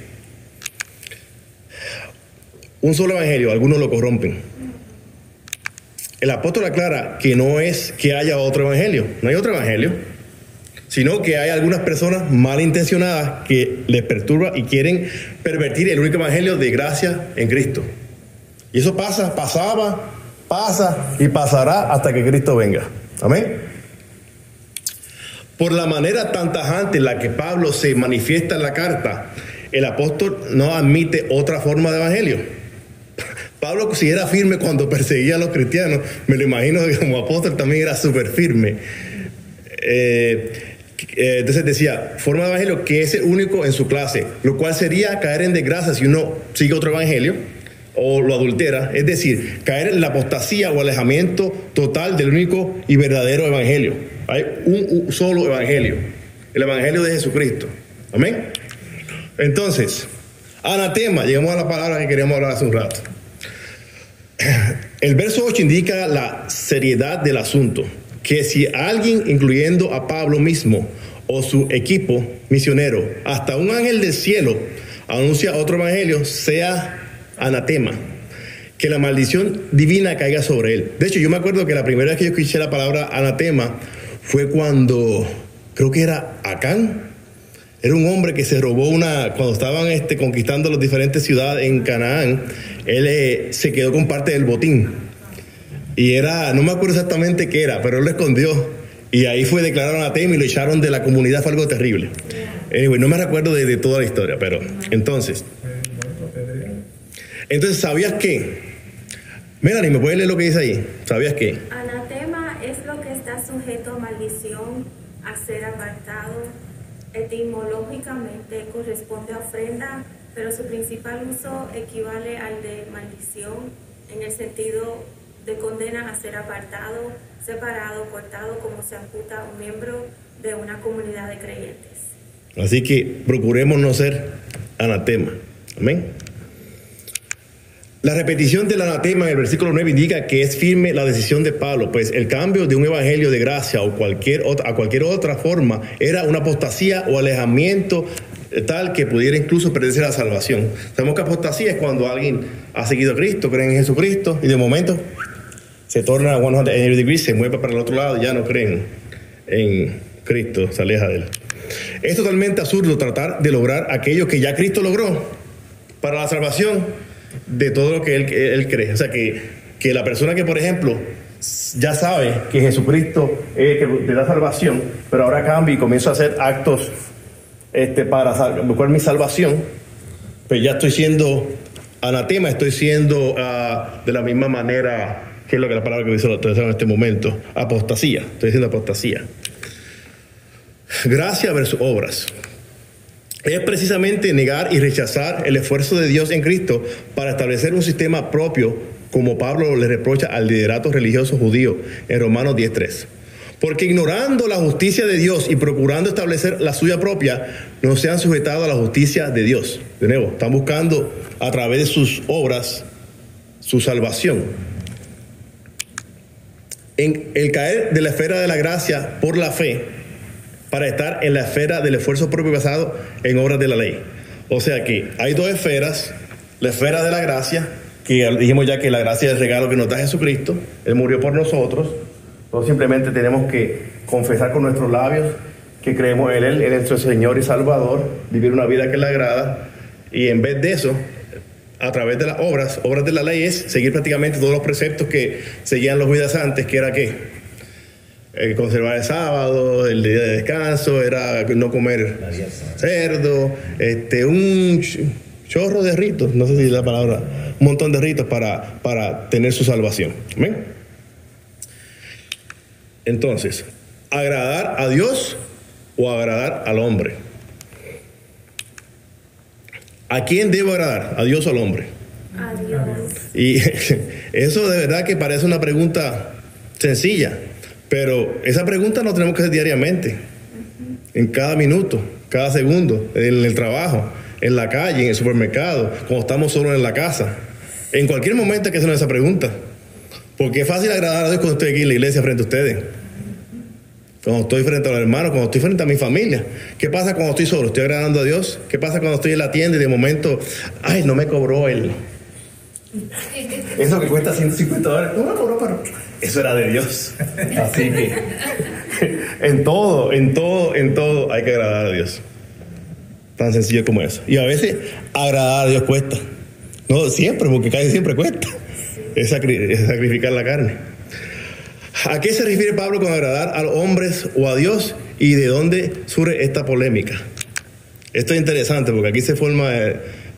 Un solo evangelio, algunos lo corrompen. El apóstol aclara que no es que haya otro evangelio, no hay otro evangelio, sino que hay algunas personas malintencionadas que les perturba y quieren pervertir el único evangelio de gracia en Cristo. Y eso pasa, pasaba, pasa y pasará hasta que Cristo venga. Amén. Por la manera tan tajante en la que Pablo se manifiesta en la carta, el apóstol no admite otra forma de evangelio. Pablo, si era firme cuando perseguía a los cristianos, me lo imagino que como apóstol también era súper firme. Eh, eh, entonces decía, forma de evangelio que es el único en su clase, lo cual sería caer en desgracia si uno sigue otro evangelio o lo adultera, es decir, caer en la apostasía o alejamiento total del único y verdadero evangelio. Hay un, un solo evangelio, el evangelio de Jesucristo. Amén. Entonces, anatema, llegamos a la palabra que queríamos hablar hace un rato. El verso 8 indica la seriedad del asunto, que si alguien, incluyendo a Pablo mismo o su equipo misionero, hasta un ángel del cielo, anuncia otro evangelio, sea anatema, que la maldición divina caiga sobre él. De hecho, yo me acuerdo que la primera vez que yo escuché la palabra anatema fue cuando, creo que era Acán, era un hombre que se robó una, cuando estaban este, conquistando las diferentes ciudades en Canaán, él eh, se quedó con parte del botín. Y era, no me acuerdo exactamente qué era, pero él lo escondió. Y ahí fue declarado anatema y lo echaron de la comunidad, fue algo terrible. Anyway, no me recuerdo de, de toda la historia, pero entonces, entonces, ¿sabías qué? Melanie, ¿me puedes leer lo que dice ahí? ¿Sabías qué? Anatema es lo que está sujeto a maldición, a ser apartado. Etimológicamente corresponde a ofrenda, pero su principal uso equivale al de maldición en el sentido de condena a ser apartado, separado, cortado, como se amputa un miembro de una comunidad de creyentes. Así que procuremos no ser anatema. Amén. La repetición del anatema en el versículo 9 indica que es firme la decisión de Pablo, pues el cambio de un evangelio de gracia o cualquier otra, a cualquier otra forma era una apostasía o alejamiento tal que pudiera incluso perderse la salvación. Sabemos que apostasía es cuando alguien ha seguido a Cristo, cree en Jesucristo y de momento se torna a 180 degrees, se mueve para el otro lado y ya no creen en Cristo, se aleja de él. Es totalmente absurdo tratar de lograr aquello que ya Cristo logró para la salvación de todo lo que él, cree. O sea, que, que, la persona que, por ejemplo, ya sabe que Jesucristo es el que le da salvación, pero ahora cambia y comienza a hacer actos este, para buscar mi salvación, pues ya estoy siendo anatema, estoy siendo uh, de la misma manera que es lo que la palabra que dice en este momento, apostasía, estoy diciendo apostasía. Gracia versus obras es precisamente negar y rechazar el esfuerzo de Dios en Cristo para establecer un sistema propio, como Pablo le reprocha al liderato religioso judío en Romanos 10.3. Porque ignorando la justicia de Dios y procurando establecer la suya propia, no se han sujetado a la justicia de Dios. De nuevo, están buscando a través de sus obras su salvación. En el caer de la esfera de la gracia por la fe, para estar en la esfera del esfuerzo propio basado en obras de la ley. O sea que hay dos esferas, la esfera de la gracia, que dijimos ya que la gracia es el regalo que nos da Jesucristo, Él murió por nosotros, entonces simplemente tenemos que confesar con nuestros labios que creemos en Él, en nuestro Señor y Salvador, vivir una vida que le agrada, y en vez de eso, a través de las obras, obras de la ley es seguir prácticamente todos los preceptos que seguían los vidas antes, que era que eh, conservar el sábado, el día de descanso, era no comer cerdo, este, un chorro de ritos, no sé si es la palabra, un montón de ritos para, para tener su salvación. ¿Amén? Entonces, agradar a Dios o agradar al hombre. ¿A quién debo agradar? ¿A Dios o al hombre? A Dios. Y [LAUGHS] eso de verdad que parece una pregunta sencilla, pero esa pregunta no tenemos que hacer diariamente, en cada minuto, cada segundo, en el trabajo, en la calle, en el supermercado, cuando estamos solos en la casa. En cualquier momento hay que hacer esa pregunta. Porque es fácil agradar a Dios cuando estoy aquí en la iglesia frente a ustedes. Cuando estoy frente a los hermanos, cuando estoy frente a mi familia. ¿Qué pasa cuando estoy solo? ¿Estoy agradando a Dios? ¿Qué pasa cuando estoy en la tienda y de momento, ay, no me cobró el... [LAUGHS] Eso que cuesta 150 dólares, no me cobró, pero eso era de Dios. [LAUGHS] Así que [LAUGHS] en todo, en todo, en todo hay que agradar a Dios. Tan sencillo como eso. Y a veces agradar a Dios cuesta. No siempre, porque casi siempre cuesta. Es, sacri- es sacrificar la carne. ¿A qué se refiere Pablo con agradar a los hombres o a Dios y de dónde surge esta polémica? Esto es interesante porque aquí se forma el,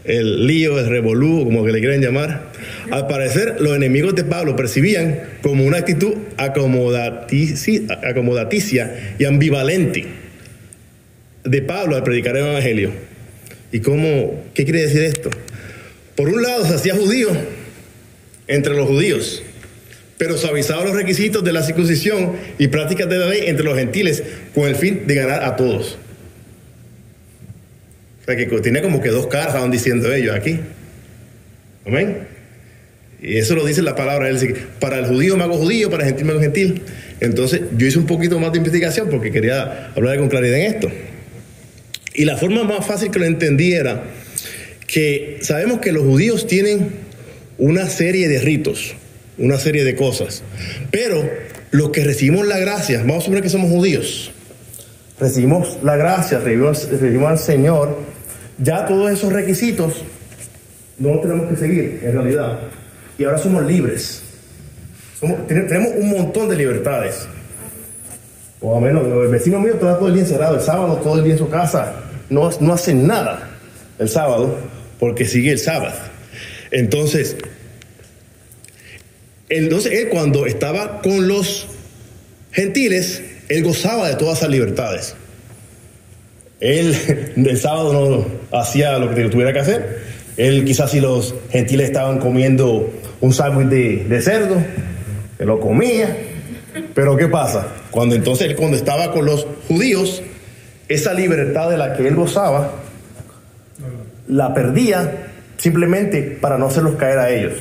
el lío, el revolú, como que le quieran llamar. Al parecer, los enemigos de Pablo percibían como una actitud acomodatici- acomodaticia y ambivalente de Pablo al predicar el Evangelio. ¿Y cómo, qué quiere decir esto? Por un lado, se hacía judío entre los judíos, pero suavizaba los requisitos de la circuncisión y prácticas de la ley entre los gentiles con el fin de ganar a todos. Que tiene como que dos caras, diciendo ellos aquí. Amén. Y eso lo dice la palabra. Él dice, para el judío me hago judío, para el gentil me hago gentil. Entonces yo hice un poquito más de investigación porque quería hablar con claridad en esto. Y la forma más fácil que lo entendí era que sabemos que los judíos tienen una serie de ritos, una serie de cosas. Pero los que recibimos la gracia, vamos a suponer que somos judíos, recibimos la gracia, recibimos al Señor, ya todos esos requisitos no los tenemos que seguir en realidad. Y ahora somos libres. Somos- ten- tenemos un montón de libertades. O a menos, el vecino mío está todo el día encerrado, el sábado todo el día en su casa, no, no hacen nada el sábado porque sigue el sábado. Entonces, entonces él cuando estaba con los gentiles, él gozaba de todas esas libertades. Él del sábado no hacía lo que tuviera que hacer. Él quizás si los gentiles estaban comiendo un sándwich de, cerdo, él lo comía. Pero ¿qué pasa? Cuando entonces él cuando estaba con los judíos, esa libertad de la que él gozaba, la perdía simplemente para no hacerlos caer a ellos.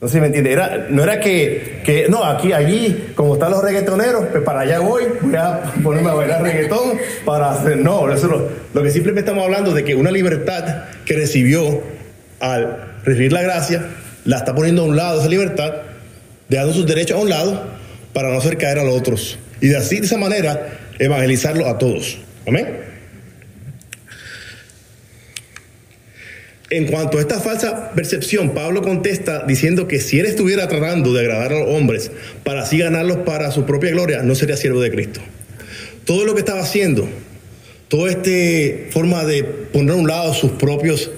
No sé si me entiende. Era, no era que, que, no, aquí, allí, como están los reggaetoneros, pues para allá voy, voy a ponerme a bailar reggaetón para hacer. No, eso no. Lo que simplemente estamos hablando de que una libertad que recibió al recibir la gracia, la está poniendo a un lado esa libertad, dejando sus derechos a un lado para no hacer caer a los otros. Y de así, de esa manera, evangelizarlo a todos. Amén. En cuanto a esta falsa percepción, Pablo contesta diciendo que si él estuviera tratando de agradar a los hombres para así ganarlos para su propia gloria, no sería siervo de Cristo. Todo lo que estaba haciendo, toda esta forma de poner a un lado sus propios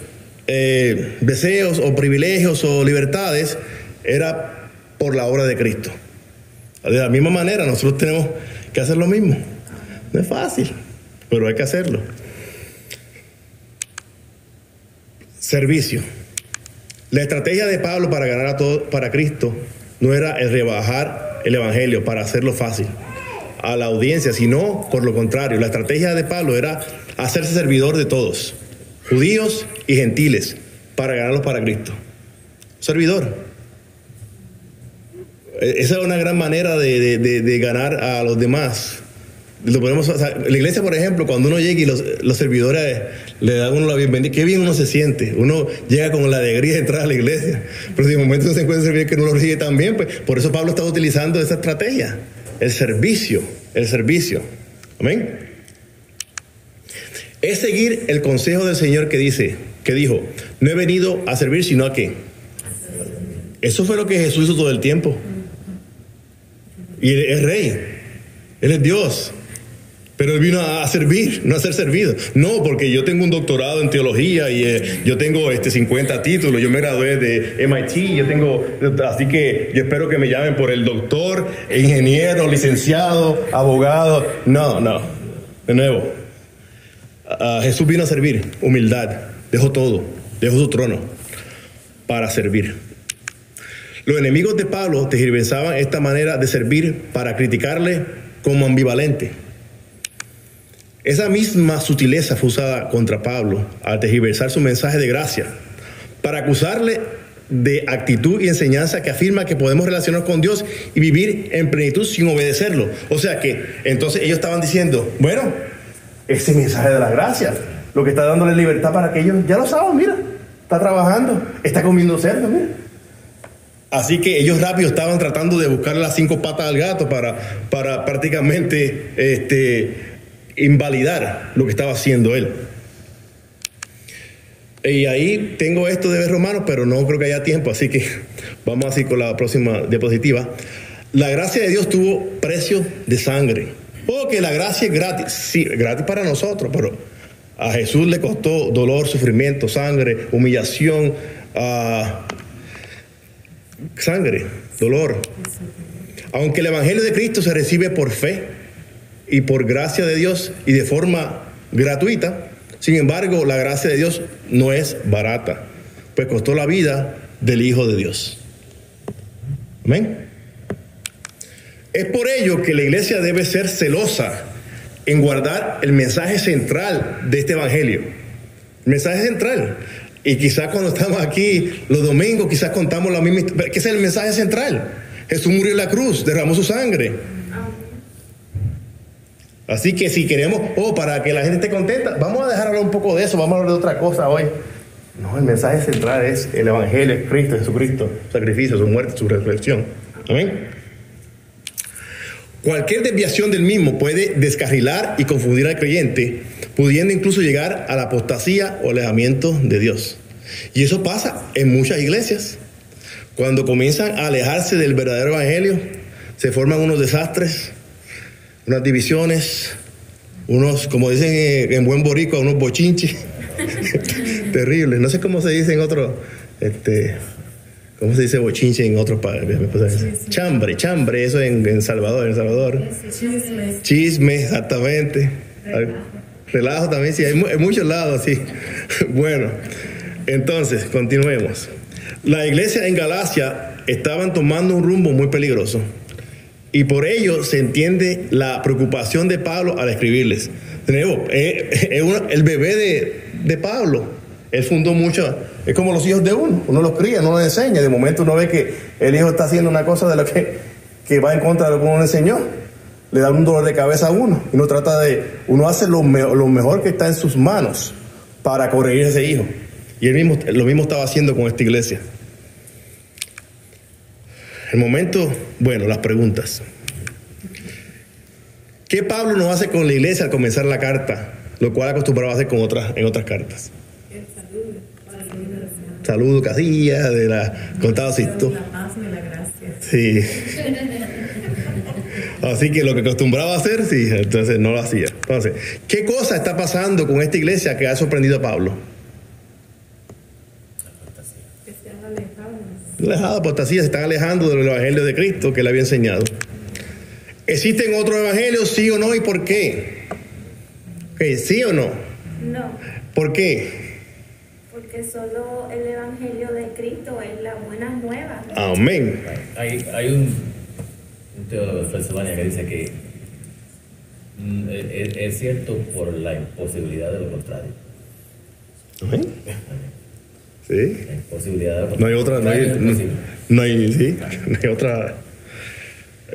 eh, deseos o privilegios o libertades, era por la obra de Cristo. De la misma manera, nosotros tenemos que hacer lo mismo. No es fácil, pero hay que hacerlo. Servicio. La estrategia de Pablo para ganar a todo para Cristo no era el rebajar el evangelio para hacerlo fácil a la audiencia, sino por lo contrario, la estrategia de Pablo era hacerse servidor de todos, judíos y gentiles, para ganarlos para Cristo. Servidor. E- Esa es una gran manera de, de- de- de ganar a los demás. Lo la iglesia, por ejemplo, cuando uno llega y los, los servidores le dan uno la bienvenida, qué bien uno se siente. Uno llega con la alegría de entrar a la iglesia. Pero si de momento se encuentra un servidor que no lo recibe tan bien, pues por eso Pablo está utilizando esa estrategia. El servicio, el servicio. Amén. Es seguir el consejo del Señor que dice, que dijo, no he venido a servir sino a qué. Eso fue lo que Jesús hizo todo el tiempo. Y es rey, él es Dios. Pero él vino a servir, no a ser servido. No, porque yo tengo un doctorado en teología y eh, yo tengo este 50 títulos, yo me gradué de MIT, yo tengo, así que yo espero que me llamen por el doctor, ingeniero, licenciado, abogado. No, no. De nuevo, Jesús vino a servir, humildad, dejó todo, dejó su trono para servir. Los enemigos de Pablo tergiversaban esta manera de servir para criticarle como ambivalente. Esa misma sutileza fue usada contra Pablo al tergiversar su mensaje de gracia, para acusarle de actitud y enseñanza que afirma que podemos relacionarnos con Dios y vivir en plenitud sin obedecerlo. O sea que entonces ellos estaban diciendo, bueno, ese mensaje de la gracia, lo que está dándole libertad para que ellos, ya lo saben, mira, está trabajando, está comiendo cerdo, mira. Así que ellos rápido estaban tratando de buscar las cinco patas al gato para, para prácticamente este, invalidar lo que estaba haciendo él. Y ahí tengo esto de ver romano, pero no creo que haya tiempo, así que [LAUGHS] vamos así con la próxima diapositiva. La gracia de Dios tuvo precio de sangre. Porque la gracia es gratis, sí, gratis para nosotros, pero a Jesús le costó dolor, sufrimiento, sangre, humillación, uh, sangre, dolor. Aunque el Evangelio de Cristo se recibe por fe, y por gracia de Dios y de forma gratuita. Sin embargo, la gracia de Dios no es barata, pues costó la vida del Hijo de Dios. Amén. Es por ello que la iglesia debe ser celosa en guardar el mensaje central de este Evangelio. El mensaje central. Y quizás cuando estamos aquí los domingos, quizás contamos la misma historia. ¿Qué es el mensaje central? Jesús murió en la cruz, derramó su sangre Así que si queremos, oh, para que la gente esté contenta, vamos a dejar hablar un poco de eso, vamos a hablar de otra cosa hoy. No, el mensaje central es el Evangelio, Cristo, Jesucristo, su sacrificio, su muerte, su resurrección. Amén. Cualquier desviación del mismo puede descarrilar y confundir al creyente, pudiendo incluso llegar a la apostasía o alejamiento de Dios. Y eso pasa en muchas iglesias. Cuando comienzan a alejarse del verdadero evangelio, se forman unos desastres, unas divisiones, unos, como dicen en buen boricua, unos bochinches [LAUGHS] terribles. No sé cómo se dice en otro, este, ¿cómo se dice bochinche en otros países? Chambre, chambre, eso en, en Salvador, en Salvador. Chisme. Chisme, exactamente. Relajo. también, sí, hay, en muchos lados, sí. [LAUGHS] bueno, entonces, continuemos. La iglesia en Galacia estaban tomando un rumbo muy peligroso. Y por ello se entiende la preocupación de Pablo al escribirles. De nuevo, [LAUGHS] es, el bebé de, Pablo. Él fundó mucho, es como los hijos de uno, uno los cría, no los enseña. De momento uno ve que el hijo está haciendo una cosa de lo que, que va en contra de lo que uno le enseñó. Le da un dolor de cabeza a uno. Uno trata de, uno hace lo, lo mejor que está en sus manos para corregir a ese hijo. Y él mismo, lo mismo estaba haciendo con esta iglesia. El momento, bueno, las preguntas. ¿Qué Pablo nos hace con la iglesia al comenzar la carta? Lo cual acostumbraba a hacer con otras, en otras cartas. El saludo. Saludo, casilla, de la contada La Sí. Así que lo que acostumbraba a hacer, sí, entonces no lo hacía. Entonces, ¿qué cosa está pasando con esta iglesia que ha sorprendido a Pablo? Alejado apostasía, se están alejando del evangelio de Cristo que le había enseñado. ¿Existen otros evangelios, sí o no? ¿Y por qué? ¿Sí o no? No. ¿Por qué? Porque solo el evangelio de Cristo es la buena nueva. Amén. Hay, hay un, un teólogo de Pensilvania que dice que mm, es, es, cierto por la imposibilidad de lo contrario. Amén. Sí. Posibilidad no hay otra, no hay, no, hay, sí, no hay otra.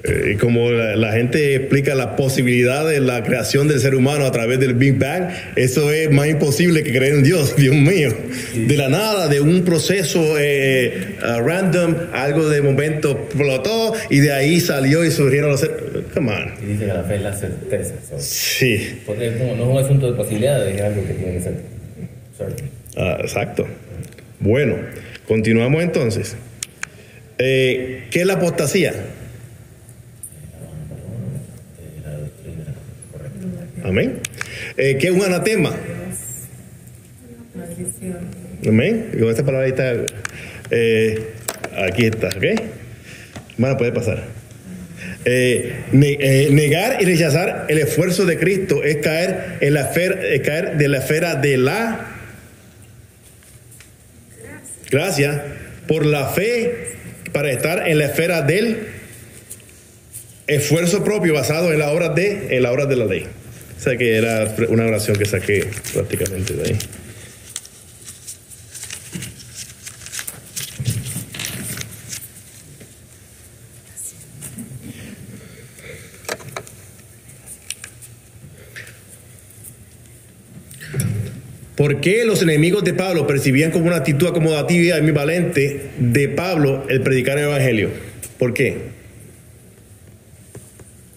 Eh, como la, la gente explica la posibilidad de la creación del ser humano a través del Big Bang, eso es más imposible que creer en Dios, [LAUGHS] Dios mío. De la nada, de un proceso eh, uh, random, algo de momento explotó y de ahí salió y surgieron los seres. Come on. Y dice que la fe es la certeza. so, Sí, porque es como- no es un asunto de posibilidades, es algo que tiene que ser. Sorry. Ah, exacto. Bueno, continuamos entonces. Eh, ¿Qué es la apostasía? Amén. Eh, ¿Qué es un anatema? Amén. Con esta palabrita, eh, aquí está, ¿ok? Bueno, puede pasar. Ne- negar y rechazar el esfuerzo de Cristo es caer en la esfera, es caer de la esfera de la gracia por la fe para estar en la esfera del esfuerzo propio basado en la obra de en la obra de la ley. O sea que era una oración que saqué prácticamente de ahí. ¿Por qué los enemigos de Pablo percibían como una actitud acomodativa y ambivalente de Pablo el predicar el evangelio? ¿Por qué?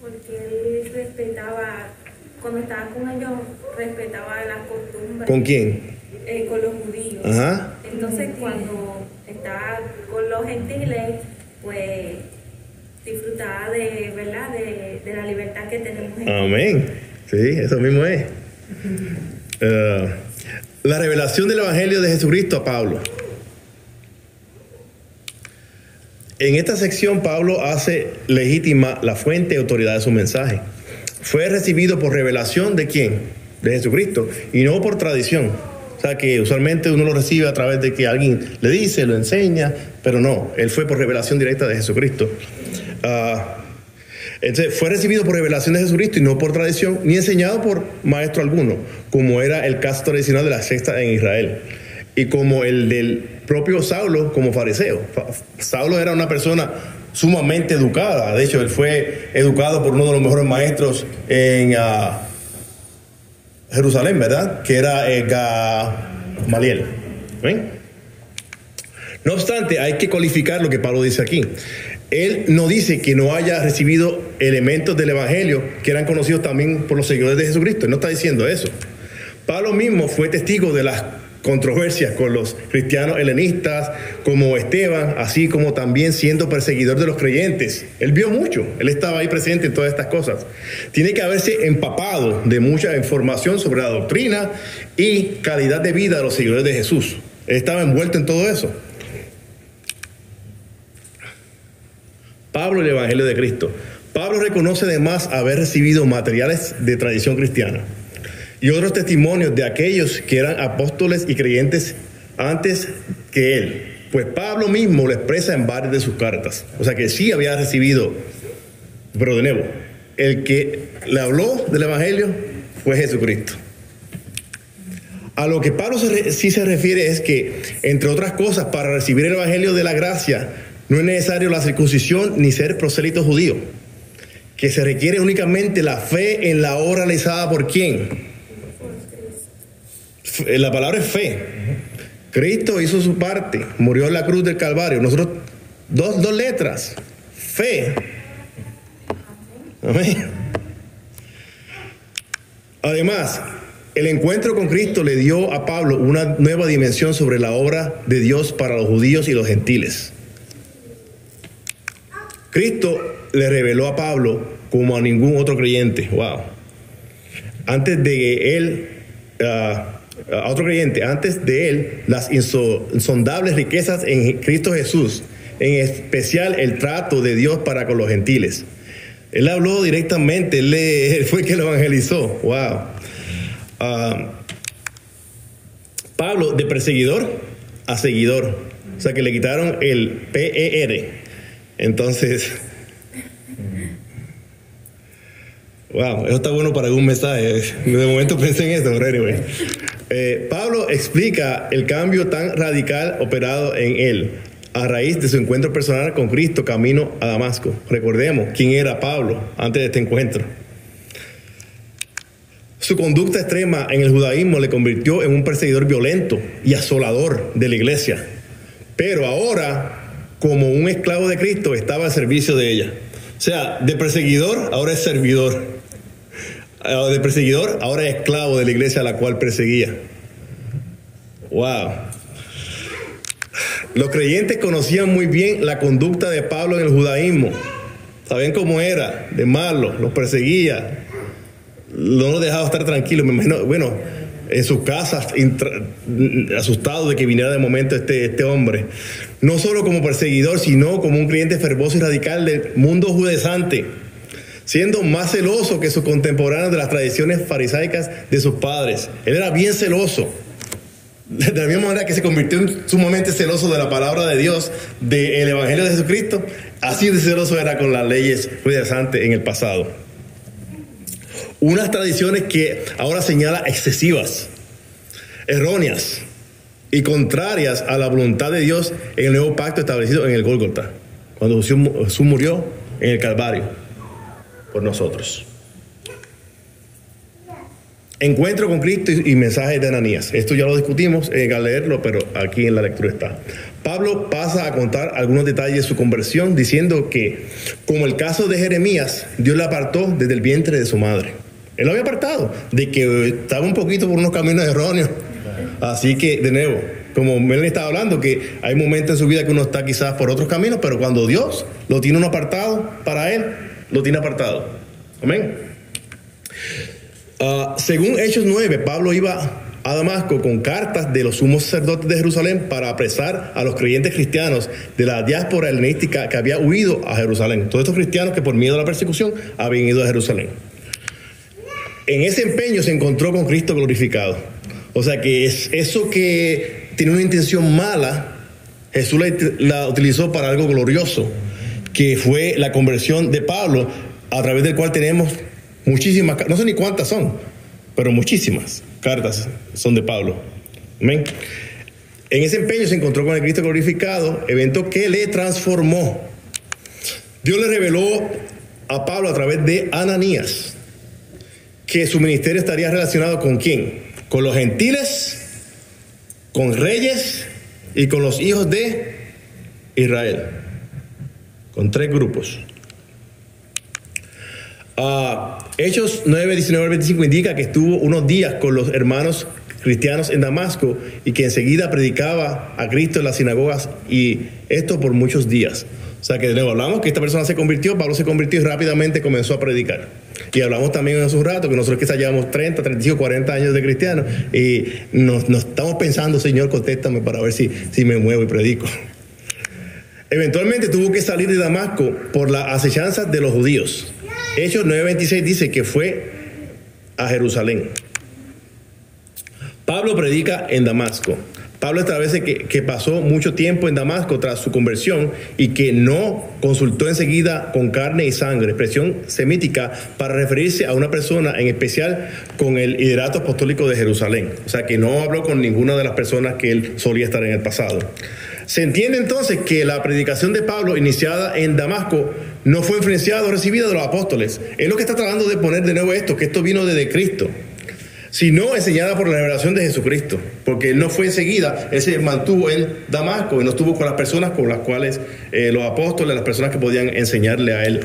Porque él respetaba, cuando estaba con ellos, respetaba las costumbres ¿Con quién? eh, con los judíos. Ajá. Entonces, cuando estaba con los gentiles, pues disfrutaba de, ¿verdad? De, de la libertad que tenemos en Amén. Sí, eso mismo es. [LAUGHS] la revelación del Evangelio de Jesucristo a Pablo. En esta sección Pablo hace legítima la fuente y autoridad de su mensaje. Fue recibido por revelación de quién? De Jesucristo y no por tradición. O sea que usualmente uno lo recibe a través de que alguien le dice, lo enseña, pero no, él fue por revelación directa de Jesucristo. Ah, entonces, fue recibido por revelación de Jesucristo y no por tradición, ni enseñado por maestro alguno, como era el caso tradicional de la sexta en Israel, y como el del propio Saulo como fariseo. Fa- Saulo era una persona sumamente educada, de hecho, él fue educado por uno de los mejores maestros en ah, Jerusalén, ¿verdad? Que era eh, Gamaliel. No obstante, hay que cualificar lo que Pablo dice aquí. Él no dice que no haya recibido elementos del Evangelio que eran conocidos también por los seguidores de Jesucristo. Él no está diciendo eso. Pablo mismo fue testigo de las controversias con los cristianos helenistas como Esteban, así como también siendo perseguidor de los creyentes. Él vio mucho, él estaba ahí presente en todas estas cosas. Tiene que haberse empapado de mucha información sobre la doctrina y calidad de vida de los seguidores de Jesús. Él estaba envuelto en todo eso. Pablo el Evangelio de Cristo. Pablo reconoce además haber recibido materiales de tradición cristiana y otros testimonios de aquellos que eran apóstoles y creyentes antes que él. Pues Pablo mismo lo expresa en varias de sus cartas. O sea que sí había recibido, pero de nuevo, el que le habló del Evangelio fue Jesucristo. A lo que Pablo sí se refiere es que, entre otras cosas, para recibir el Evangelio de la gracia, no es necesario la circuncisión ni ser prosélito judío, que se requiere únicamente la fe en la obra realizada por quién. F- La palabra es fe. Cristo hizo su parte, murió en la cruz del Calvario. Nosotros, dos, dos letras, fe. Amén. Además, el encuentro con Cristo le dio a Pablo una nueva dimensión sobre la obra de Dios para los judíos y los gentiles. Cristo le reveló a Pablo como a ningún otro creyente. Wow. Antes de él, ah, a otro creyente, antes de él, las inso- insondables riquezas en Cristo Jesús, en especial el trato de Dios para con los gentiles. Él habló directamente, él [LAUGHS] fue el que lo evangelizó. Wow. Ah, Pablo, de perseguidor a seguidor. O sea que le quitaron el PER. Entonces, wow, eso está bueno para algún mensaje. De momento pensé en eso, pero. Eh, Pablo explica el cambio tan radical operado en él a raíz de su encuentro personal con Cristo camino a Damasco. Recordemos quién era Pablo antes de este encuentro. Su conducta extrema en el judaísmo le convirtió en un perseguidor violento y asolador de la iglesia. Pero ahora, como un esclavo de Cristo, estaba al servicio de ella. O sea, de perseguidor ahora es servidor. Ah, de perseguidor ahora es esclavo de la iglesia a la cual perseguía. Wow. Los creyentes conocían muy bien la conducta de Pablo en el judaísmo. Sabían cómo era, de malo, los perseguía, no los dejaba estar tranquilos. Me imagino, bueno, en sus casas, asustado de que viniera de momento este, este hombre. No solo como perseguidor, sino como un creyente fervoso y radical del mundo judezante, siendo más celoso que sus contemporáneos de las tradiciones farisaicas de sus padres. Él era bien celoso. De la misma manera que se convirtió en sumamente celoso de la palabra de Dios, del Evangelio de Jesucristo, así de celoso era con las leyes judezantes en el pasado unas tradiciones que ahora señala excesivas, erróneas y contrarias a la voluntad de Dios en el nuevo pacto establecido en el Gólgota, cuando Jesús murió en el Calvario por nosotros. Encuentro con Cristo y, mensaje de Ananías. Esto ya lo discutimos en al leerlo, pero aquí en la lectura está. Pablo pasa a contar algunos detalles de su conversión, diciendo que, como el caso de Jeremías, Dios le apartó desde el vientre de su madre. Él lo había apartado, de que estaba un poquito por unos caminos erróneos. Así que, de nuevo, como Melanie estaba hablando, que hay momentos en su vida que uno está quizás por otros caminos, pero cuando Dios lo tiene uno apartado para Él, lo tiene apartado. Amén. Ah, según Hechos 9, Pablo iba a Damasco con cartas de los sumos sacerdotes de Jerusalén para apresar a los creyentes cristianos de la diáspora helenística que había huido a Jerusalén. Todos estos cristianos que por miedo a la persecución habían ido a Jerusalén. En ese empeño se encontró con Cristo glorificado. O sea que es eso que tiene una intención mala, Jesús la, utilizó para algo glorioso, que fue la conversión de Pablo, a través del cual tenemos muchísimas, no sé ni cuántas son, pero muchísimas cartas son de Pablo. Amén. En ese empeño se encontró con el Cristo glorificado, evento que le transformó. Dios le reveló a Pablo a través de Ananías que su ministerio estaría relacionado con quién? Con los gentiles, con reyes y con los hijos de Israel. Con tres grupos. Uh, Hechos 9, 19 25 indica que estuvo unos días con los hermanos cristianos en Damasco y que enseguida predicaba a Cristo en las sinagogas y esto por muchos días. O sea que de nuevo hablamos que esta persona se convirtió, Pablo se convirtió y rápidamente comenzó a predicar. Y hablamos también hace un rato que nosotros quizás llevamos 30, 35, 40 años de cristianos y nos, estamos pensando, Señor, contéstame para ver si, si me muevo y predico. Eventualmente tuvo que salir de Damasco por la acechanza de los judíos. Hechos 9:26 dice que fue a Jerusalén. Pablo predica en Damasco. Pablo establece que, que, pasó mucho tiempo en Damasco tras su conversión y que no consultó enseguida con carne y sangre, expresión semítica para referirse a una persona en especial con el liderato apostólico de Jerusalén. O sea, que no habló con ninguna de las personas que él solía estar en el pasado. Se entiende entonces que la predicación de Pablo iniciada en Damasco no fue influenciada o recibida de los apóstoles. Es lo que está tratando de poner de nuevo esto, que esto vino desde Cristo sino enseñada por la revelación de Jesucristo, porque él no fue enseguida, él se mantuvo en Damasco y no estuvo con las personas con las cuales eh, los apóstoles, las personas que podían enseñarle a él.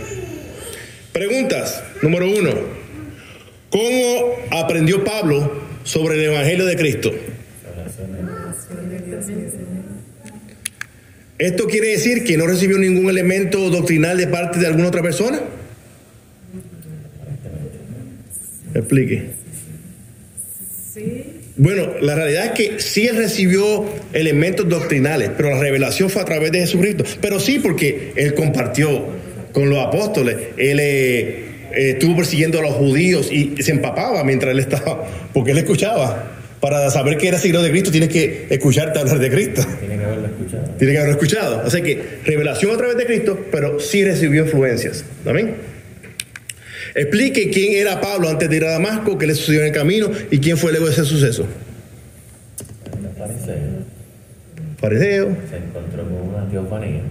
Preguntas, número uno, ¿cómo aprendió Pablo sobre el Evangelio de Cristo? ¿Esto quiere decir que no recibió ningún elemento doctrinal de parte de alguna otra persona? Explique. Bueno, la realidad es que sí él recibió elementos doctrinales, pero la revelación fue a través de Jesucristo. Pero sí porque él compartió con los apóstoles, él eh, eh, estuvo persiguiendo a los judíos y se empapaba mientras él estaba, porque él escuchaba. Para saber que era signo de Cristo tienes que escucharte hablar de Cristo. Tiene que haberlo escuchado. Tiene que haberlo escuchado. O sea que revelación a través de Cristo, pero sí recibió influencias. Amén. Explique quién era Pablo antes de ir a Damasco, qué le sucedió en el camino y quién fue luego de ese suceso. fariseo. Se encontró con una teofanía,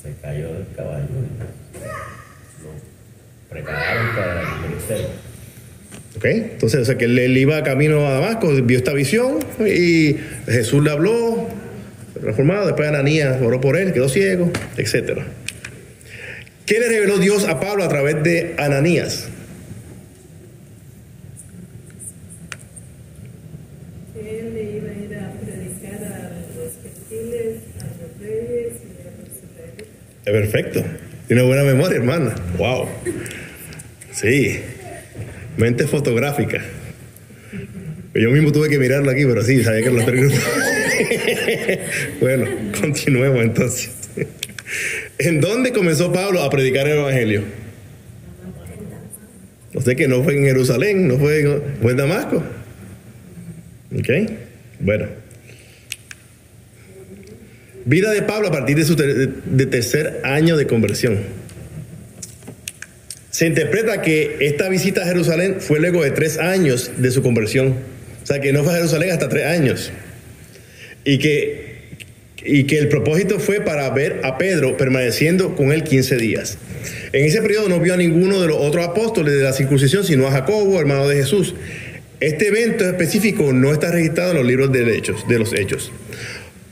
se cayó del caballo y lo prepararon para el ministerio. ¿Ok? Entonces, o sea, que él, él iba camino a Damasco, vio esta visión y Jesús le habló, reformado, después Ananías oró por él, quedó ciego, etc. ¿Qué le reveló Dios a Pablo a través de Ananías? él le iba a ir a predicar a los gentiles, a los reyes y a los israelitas. Perfecto. Tiene buena memoria, hermana. Wow. Sí. Mente fotográfica. Yo mismo tuve que mirarlo aquí, pero sí, sabía que los tres grupos. [LAUGHS] bueno, continuemos entonces. ¿En dónde comenzó Pablo a predicar el Evangelio? No sé que no fue en Jerusalén, no fue en, fue en Damasco. ¿Ok? Bueno. Vida de Pablo a partir de su de tercer año de conversión. Se interpreta que esta visita a Jerusalén fue luego de tres años de su conversión. O sea, que no fue a Jerusalén hasta tres años. Y que, y que el propósito fue para ver a Pedro permaneciendo con él 15 días. En ese periodo no vio a ninguno de los otros apóstoles de la circuncisión, sino a Jacobo, hermano de Jesús. Este evento específico no está registrado en los libros de, hechos, de los hechos.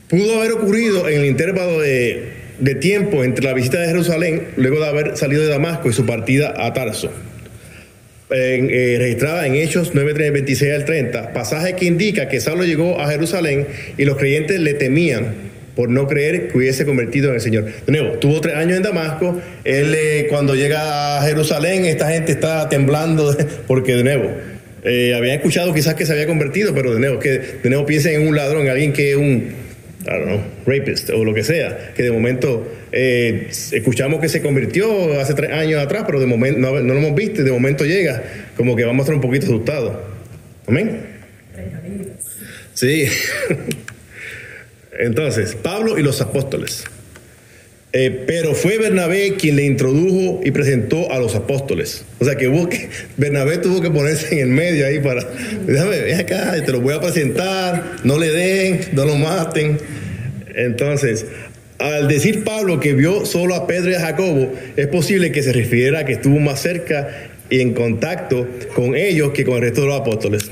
Pudo haber ocurrido en el intervalo de, tiempo entre la visita de Jerusalén, luego de haber salido de Damasco y su partida a Tarso. En, eh, registrada en Hechos 9, 26 al 30, pasaje que indica que Saulo llegó a Jerusalén y los creyentes le temían por no creer que hubiese convertido en el Señor. De nuevo, tuvo tres años en Damasco, él eh, cuando llega a Jerusalén, esta gente está temblando [LAUGHS] porque de nuevo, eh, habían escuchado quizás que se había convertido, pero de nuevo, que de nuevo piensen en un ladrón, en alguien que es un, I don't know, rapist o lo que sea, que de momento eh, escuchamos que se convirtió hace tres años atrás, pero de momento no, no lo hemos visto y de momento llega, como que vamos a estar un poquito asustados. Amén. Sí. [LAUGHS] Entonces, Pablo y los apóstoles. Eh, pero fue Bernabé quien le introdujo y presentó a los apóstoles. O sea que, Bernabé tuvo que ponerse en el medio ahí para, déjame, ven acá, te lo voy a presentar, no le den, no lo maten. Entonces, al decir Pablo que vio solo a Pedro y a Jacobo, es posible que se refiriera a que estuvo más cerca y en contacto con ellos que con el resto de los apóstoles.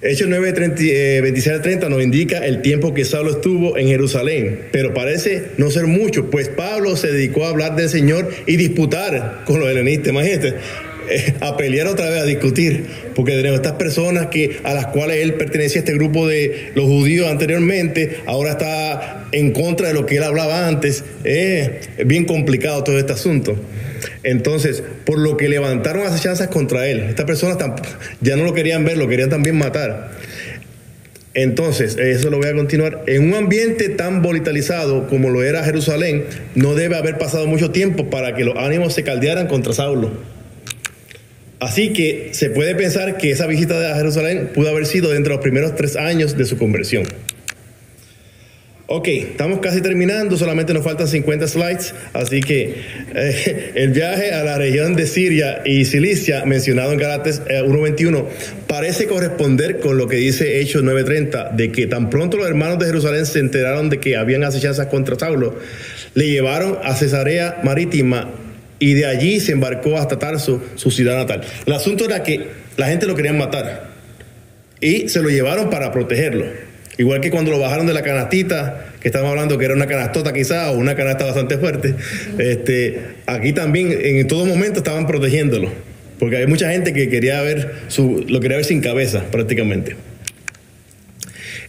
Hechos 9, 30, eh, 26 al 30 nos indica el tiempo que Saulo estuvo en Jerusalén, pero parece no ser mucho, pues Pablo se dedicó a hablar del Señor y disputar con los helenistas. Imagínate, eh, a pelear otra vez, a discutir, porque nuevo, estas personas que, a las cuales él pertenecía a este grupo de los judíos anteriormente, ahora está en contra de lo que él hablaba antes. Eh, es bien complicado todo este asunto. Entonces, por lo que levantaron acechanzas contra él. Estas personas ya no lo querían ver, lo querían también matar. Entonces, eso lo voy a continuar. En un ambiente tan volatilizado como lo era Jerusalén, no debe haber pasado mucho tiempo para que los ánimos se caldearan contra Saulo. Así que se puede pensar que esa visita a Jerusalén pudo haber sido dentro de los primeros tres años de su conversión. Ok, estamos casi terminando, solamente nos faltan 50 slides, así que eh, [LAUGHS] el viaje a la región de Siria y Cilicia, mencionado en Galates eh, 1.21, parece corresponder con lo que dice Hechos 9.30, de que tan pronto los hermanos de Jerusalén se enteraron de que habían acechanzas contra Saulo, le llevaron a Cesarea Marítima y de allí se embarcó hasta Tarso, su ciudad natal. El asunto era que la gente lo querían matar y se lo llevaron para protegerlo. Igual que cuando lo bajaron de la canastita, que estamos hablando que era una canastota quizá o una canasta bastante fuerte, este, aquí también en todo momento estaban protegiéndolo, porque hay mucha gente que quería ver su, lo quería ver sin cabeza prácticamente.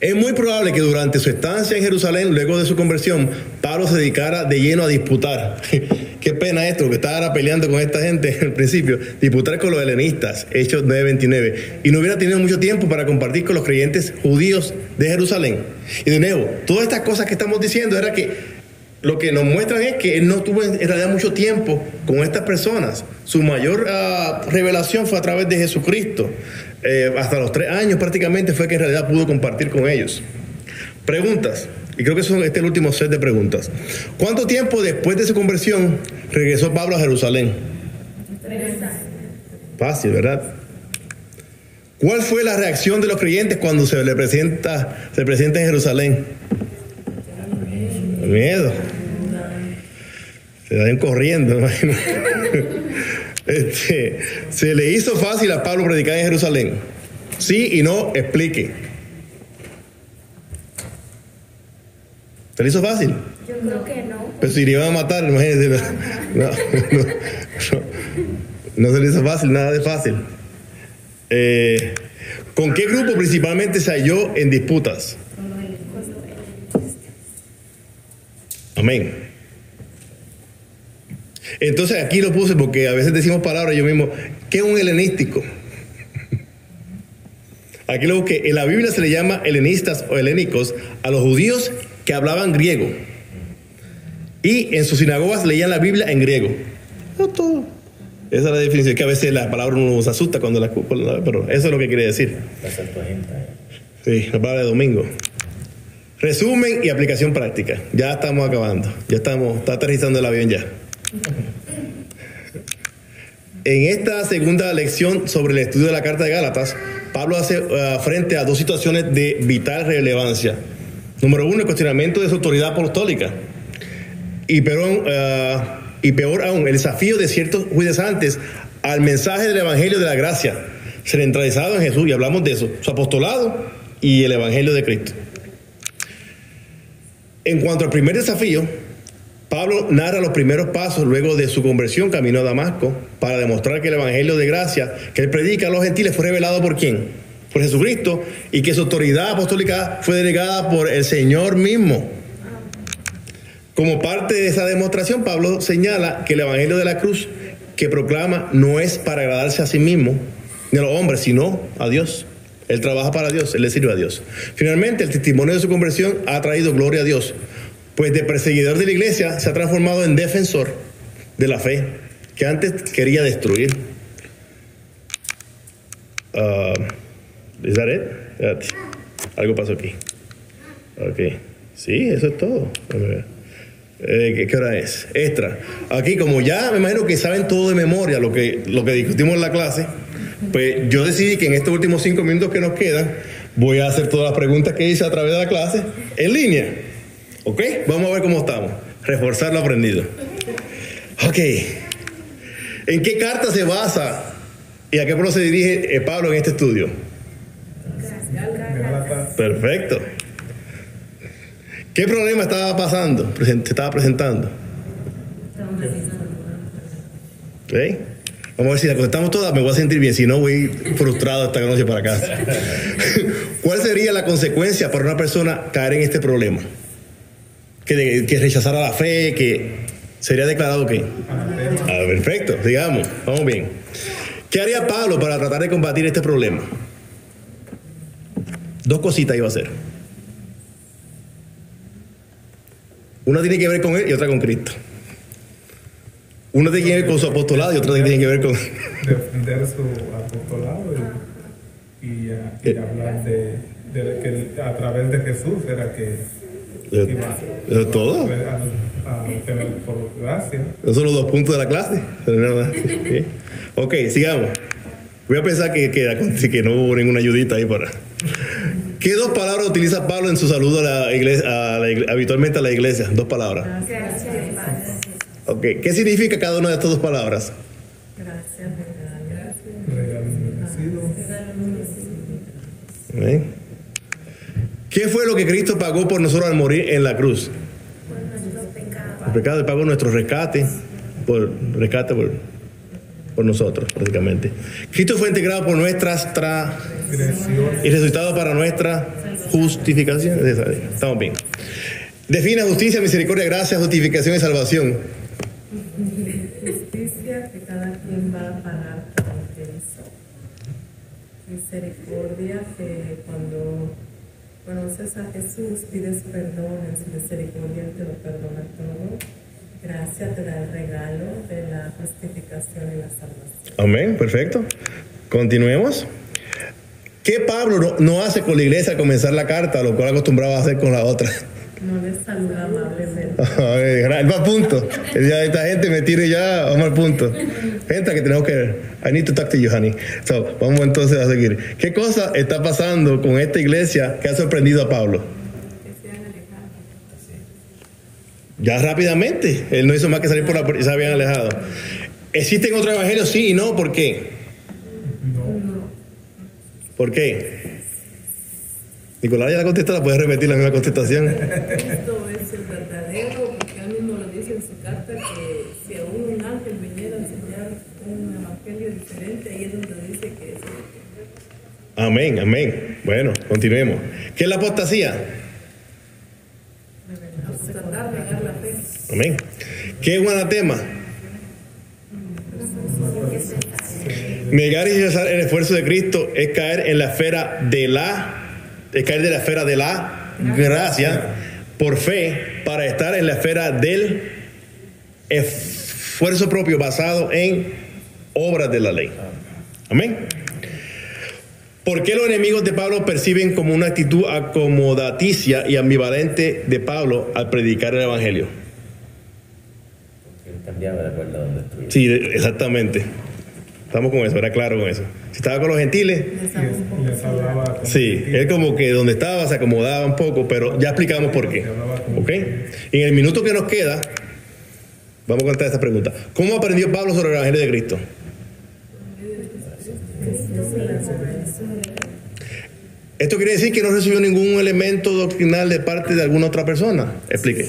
Es muy probable que durante su estancia en Jerusalén, luego de su conversión, Pablo se dedicara de lleno a disputar. [LAUGHS] Qué pena esto, que estaba peleando con esta gente [LAUGHS] al principio, disputar con los helenistas, Hechos 9:29, y no hubiera tenido mucho tiempo para compartir con los creyentes judíos de Jerusalén. Y de nuevo, todas estas cosas que estamos diciendo era que lo que nos muestran es que él no tuvo en realidad mucho tiempo con estas personas. Su mayor ah, revelación fue a través de Jesucristo. Eh, hasta los tres años prácticamente fue que en realidad pudo compartir con ellos. Preguntas. Y creo que son este es el último set de preguntas. ¿Cuánto tiempo después de su conversión regresó Pablo a Jerusalén? Fácil, ¿verdad? ¿Cuál fue la reacción de los creyentes cuando se le presenta, se presenta en Jerusalén? Miedo. Se dan corriendo, [LAUGHS] imagino. Este, se le hizo fácil a Pablo predicar en Jerusalén. Sí y no, explique. ¿Se le hizo fácil? Yo creo que no. Pero si le iban a matar, imagínense. No, no, no, no se le hizo fácil, nada de fácil. Eh, ¿Con qué grupo principalmente se halló en disputas? Amén. Entonces aquí lo puse porque a veces decimos palabras yo mismo, ¿qué es un helenístico? Aquí lo busqué, en la Biblia se le llama helenistas o helénicos a los judíos que hablaban griego. Y en sus sinagogas leían la Biblia en griego. No todo. Esa es la definición, que a veces la palabra uno nos asusta cuando la pero eso es lo que quiere decir. Sí, la palabra de domingo. Resumen y aplicación práctica. Ya estamos acabando. Ya estamos, está aterrizando el avión ya. En esta segunda lección sobre el estudio de la Carta de Gálatas, Pablo hace uh, frente a dos situaciones de vital relevancia. Número uno, el cuestionamiento de su autoridad apostólica. Y peor, uh, y peor aún, el desafío de ciertos judesantes al mensaje del Evangelio de la Gracia, centralizado en Jesús, y hablamos de eso, su apostolado y el Evangelio de Cristo. En cuanto al primer desafío, Pablo narra los primeros pasos luego de su conversión camino a Damasco para demostrar que el Evangelio de gracia que él predica a los gentiles fue revelado por quién? Por Jesucristo y que su autoridad apostólica fue delegada por el Señor mismo. Como parte de esa demostración, Pablo señala que el Evangelio de la cruz que proclama no es para agradarse a sí mismo, ni a los hombres, sino a Dios. Él trabaja para Dios, él le sirve a Dios. Finalmente, el testimonio de su conversión ha traído gloria a Dios, pues de perseguidor de la iglesia se ha transformado en defensor de la fe que antes quería destruir. Uh, ¿Es that Algo pasó aquí. Ok. Sí, eso es todo. Eh, ¿qué, hora es? Extra. Aquí, como ya me imagino que saben todo de memoria lo que, lo que discutimos en la clase, pues yo decidí que en estos últimos cinco minutos que nos quedan, voy a hacer todas las preguntas que hice a través de la clase en línea. ¿Ok? Vamos a ver cómo estamos. Reforzar lo aprendido. Ok. ¿En qué carta se basa y a qué pueblo se dirige eh, Pablo en este estudio? Perfecto. ¿Qué problema estaba pasando? Se estaba presentando. ¿Ok? Vamos a ver si la contestamos todas, me voy a sentir bien. Si no, voy frustrado esta noche para casa. [LAUGHS] ¿Cuál sería la consecuencia para una persona caer en este problema? Que, que rechazara la fe, que sería declarado que. Ah, perfecto, digamos, vamos bien. ¿Qué haría Pablo para tratar de combatir este problema? Dos cositas iba a hacer. Una tiene que ver con él y otra con Cristo. Uno tiene que ver con su apostolado y otro tiene que ver con... Defender su apostolado y, y, y eh. hablar de, de, que a través de Jesús era que iba ¿Eso es todo? A, a tener por gracia. Esos son los dos puntos de la clase. [LAUGHS] ok, sigamos. Voy a pensar que, que, que no hubo ninguna ayudita ahí para... ¿Qué dos palabras utiliza Pablo en su saludo a la iglesia, a la, habitualmente a la iglesia? Dos palabras. Gracias, Okay. ¿Qué significa cada una de estas dos palabras? Gracias, ¿Eh? ¿Qué fue lo que Cristo pagó por nosotros al morir en la cruz? Por nuestros pecados. El pecado pagó nuestro rescate, por rescate por, por nosotros, prácticamente. Cristo fue integrado por nuestras tra y resucitado para nuestra justificación. Estamos bien. Define justicia, misericordia, gracia, justificación y salvación justicia que cada quien va a pagar por lo que hizo. Misericordia que cuando conoces a Jesús pides perdón, en su misericordia te lo perdona todo. Gracia te da el regalo de la justificación y la salvación. Amén, perfecto. Continuemos. ¿Qué Pablo no, hace con la iglesia al comenzar la carta, lo cual acostumbraba a hacer con la otra? No les saluda amablemente. Va a punto. Ya esta gente me tiene ya, vamos al punto. Gente que tenemos que. I need to talk to you, honey. So, vamos entonces a seguir. ¿Qué cosa está pasando con esta iglesia que ha sorprendido a Pablo? Ya rápidamente. Él no hizo más que salir por la puerta y se habían alejado. ¿Existen otros evangelios? Sí y no. ¿Por qué? ¿Por qué? Nicolás ya la contestó, la puedes repetir la misma contestación. [LAUGHS] Cristo es el verdadero, porque él mismo lo dice en su carta que si aún un ángel viniera a enseñar un evangelio diferente, ahí es donde dice que es el Amén, amén. Bueno, continuemos. ¿Qué es la apostasía? de negar la fe. Amén. ¿Qué es un anatema? Negar y rechazar el esfuerzo de Cristo es caer en la esfera de la, es caer de la esfera de la gracia por fe para estar en la esfera del esfuerzo propio basado en obras de la ley. Amén. ¿Por qué los enemigos de Pablo perciben como una actitud acomodaticia y ambivalente de Pablo al predicar el Evangelio? Porque él cambiaba de acuerdo a donde estuviera. Sí, exactamente. Estamos con eso, era claro con eso. Si estaba con los gentiles, sí, él como que donde estaba se acomodaba un poco, pero ya explicamos por qué. ¿Ok? En el minuto que nos queda, vamos a contar esta pregunta. ¿Cómo aprendió Pablo sobre el Evangelio de Cristo? Esto quiere decir que no recibió ningún elemento doctrinal de parte de alguna otra persona. Explique.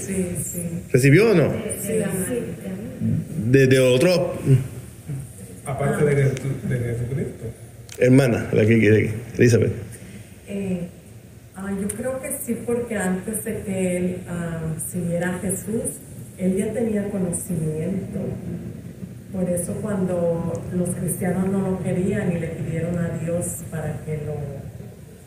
¿Recibió o no? De, de otro Aparte de, Jesu- de Jesucristo. hermana, la que quiere, Elizabeth. Eh, ah, yo creo que sí, porque antes de que él ah, siguiera a Jesús, él ya tenía conocimiento. Por eso cuando los cristianos no lo querían y le pidieron a Dios para que lo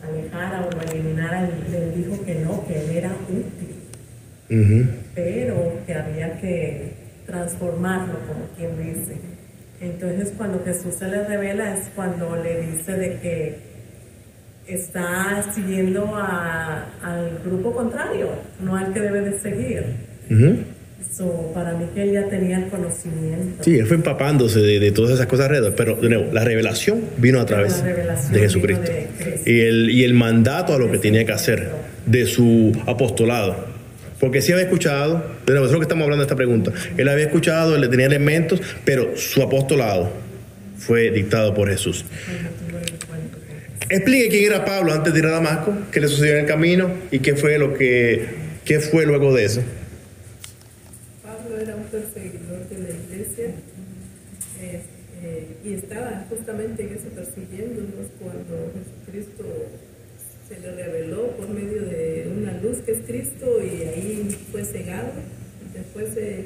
alejara o lo eliminara, él, dijo que no, que él era útil, pero que había que transformarlo, como quien dice. Entonces cuando Jesús se le revela es cuando le dice de que está siguiendo a- al grupo contrario, no al que debe de seguir. Ujú. So, para mí que él ya tenía el conocimiento. Sí, él fue empapándose de, de todas esas cosas alrededor, pero de nuevo, la revelación vino a través de Jesucristo. de Cristo. Y el, y el mandato a lo que tenía que hacer de su apostolado. Porque sí había escuchado, de lo que estamos hablando de esta pregunta. Él había escuchado, él tenía elementos, pero su apostolado fue dictado por Jesús. Explique quién era Pablo antes de ir a Damasco, qué le sucedió en el camino y qué fue lo que qué fue luego de eso. Pablo era un perseguidor de la iglesia eh, eh, y estaba justamente en eso persiguiéndonos cuando Jesucristo se le reveló por medio de una luz que es Cristo y ahí fue cegado. Después eh,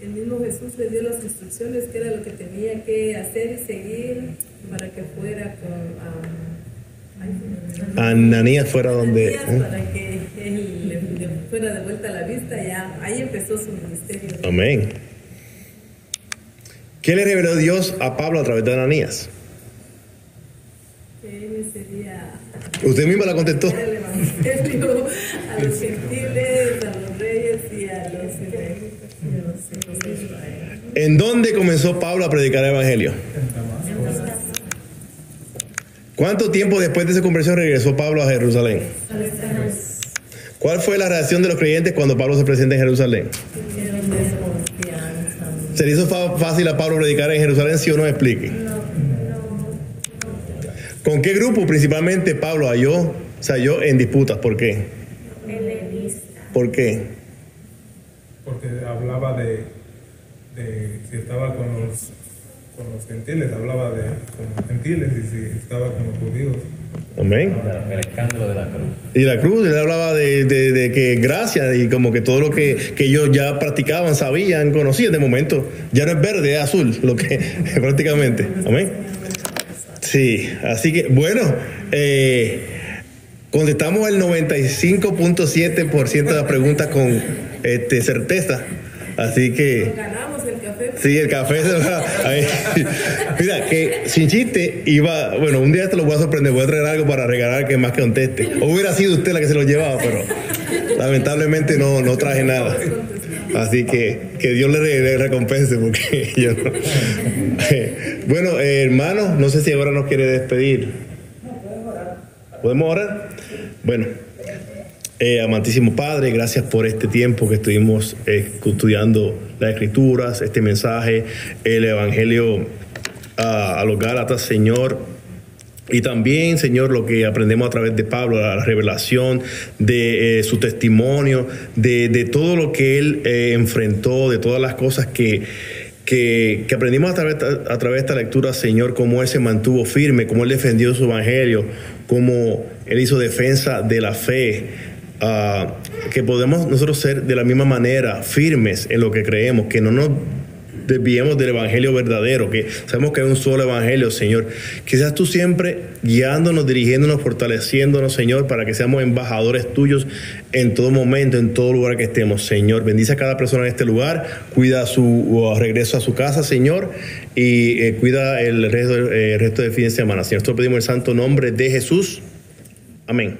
el mismo Jesús le dio las instrucciones que era lo que tenía que hacer y seguir para que fuera con... ah, ay, Ananías fuera donde... Ananías para que él le, le fuera de vuelta a la vista, ya ahí empezó su ministerio. Amén. ¿Qué le reveló Dios a Pablo a través de Ananías? Que él sería Usted misma la contestó. [LAUGHS] el evangelio a los gentiles, a los reyes y a los hijos de Israel. ¿En dónde comenzó Pablo a predicar el Evangelio? ¿Cuánto tiempo después de su conversión regresó Pablo a Jerusalén? ¿Cuál fue la reacción de los creyentes cuando Pablo se presenta en Jerusalén? ¿Se le hizo fácil a Pablo predicar en Jerusalén? Sí o no, explique. ¿Con qué grupo principalmente Pablo halló, se halló en disputas? ¿Por qué? Helenista. ¿Por qué? Porque hablaba de, de si estaba con los, con los gentiles, hablaba de con los gentiles y si estaba con los judíos. Amén. El escándalo de la cruz. Y la cruz, él hablaba de, de- de que gracias y como que todo lo que, que ellos ya practicaban, sabían, conocían de momento, ya no es verde, es azul, lo que [LAUGHS] prácticamente. Amén. Sí, así que bueno, eh, contestamos el 95.7% de las preguntas con este, certeza. Así que... Ganamos el café. Sí, el café se [LAUGHS] va. ahí. Mira, que sin chiste iba. Bueno, un día te lo voy a sorprender, voy a traer algo para regalar que más que conteste. O hubiera sido usted la que se lo llevaba, pero lamentablemente no, no traje nada. Así que que Dios le, recompense porque [LAUGHS] yo no. [LAUGHS] bueno, eh, hermano, no sé si ahora nos quiere despedir. ¿Podemos orar? Bueno, eh, amantísimo Padre, gracias por este tiempo que estuvimos eh, estudiando las Escrituras, este mensaje, el Evangelio a, a los Gálatas, Señor. Y también, Señor, lo que aprendemos a través de Pablo, la revelación de eh, su testimonio, de, todo lo que él eh, enfrentó, de todas las cosas que, que, aprendimos a través, a través de esta lectura, Señor, cómo él se mantuvo firme, cómo él defendió su evangelio, cómo él hizo defensa de la fe. Uh, que podemos nosotros ser de la misma manera firmes en lo que creemos, que no nos desviemos del evangelio verdadero, que sabemos que hay un solo evangelio, Señor. Quizás tú siempre guiándonos, dirigiéndonos, fortaleciéndonos, Señor, para que seamos embajadores tuyos en todo momento, en todo lugar que estemos, Señor. Bendice a cada persona en este lugar, cuida su regreso a su casa, Señor, y eh, cuida el resto, eh, el resto fin de semana. Señor, nosotros pedimos el santo nombre de Jesús. Amén.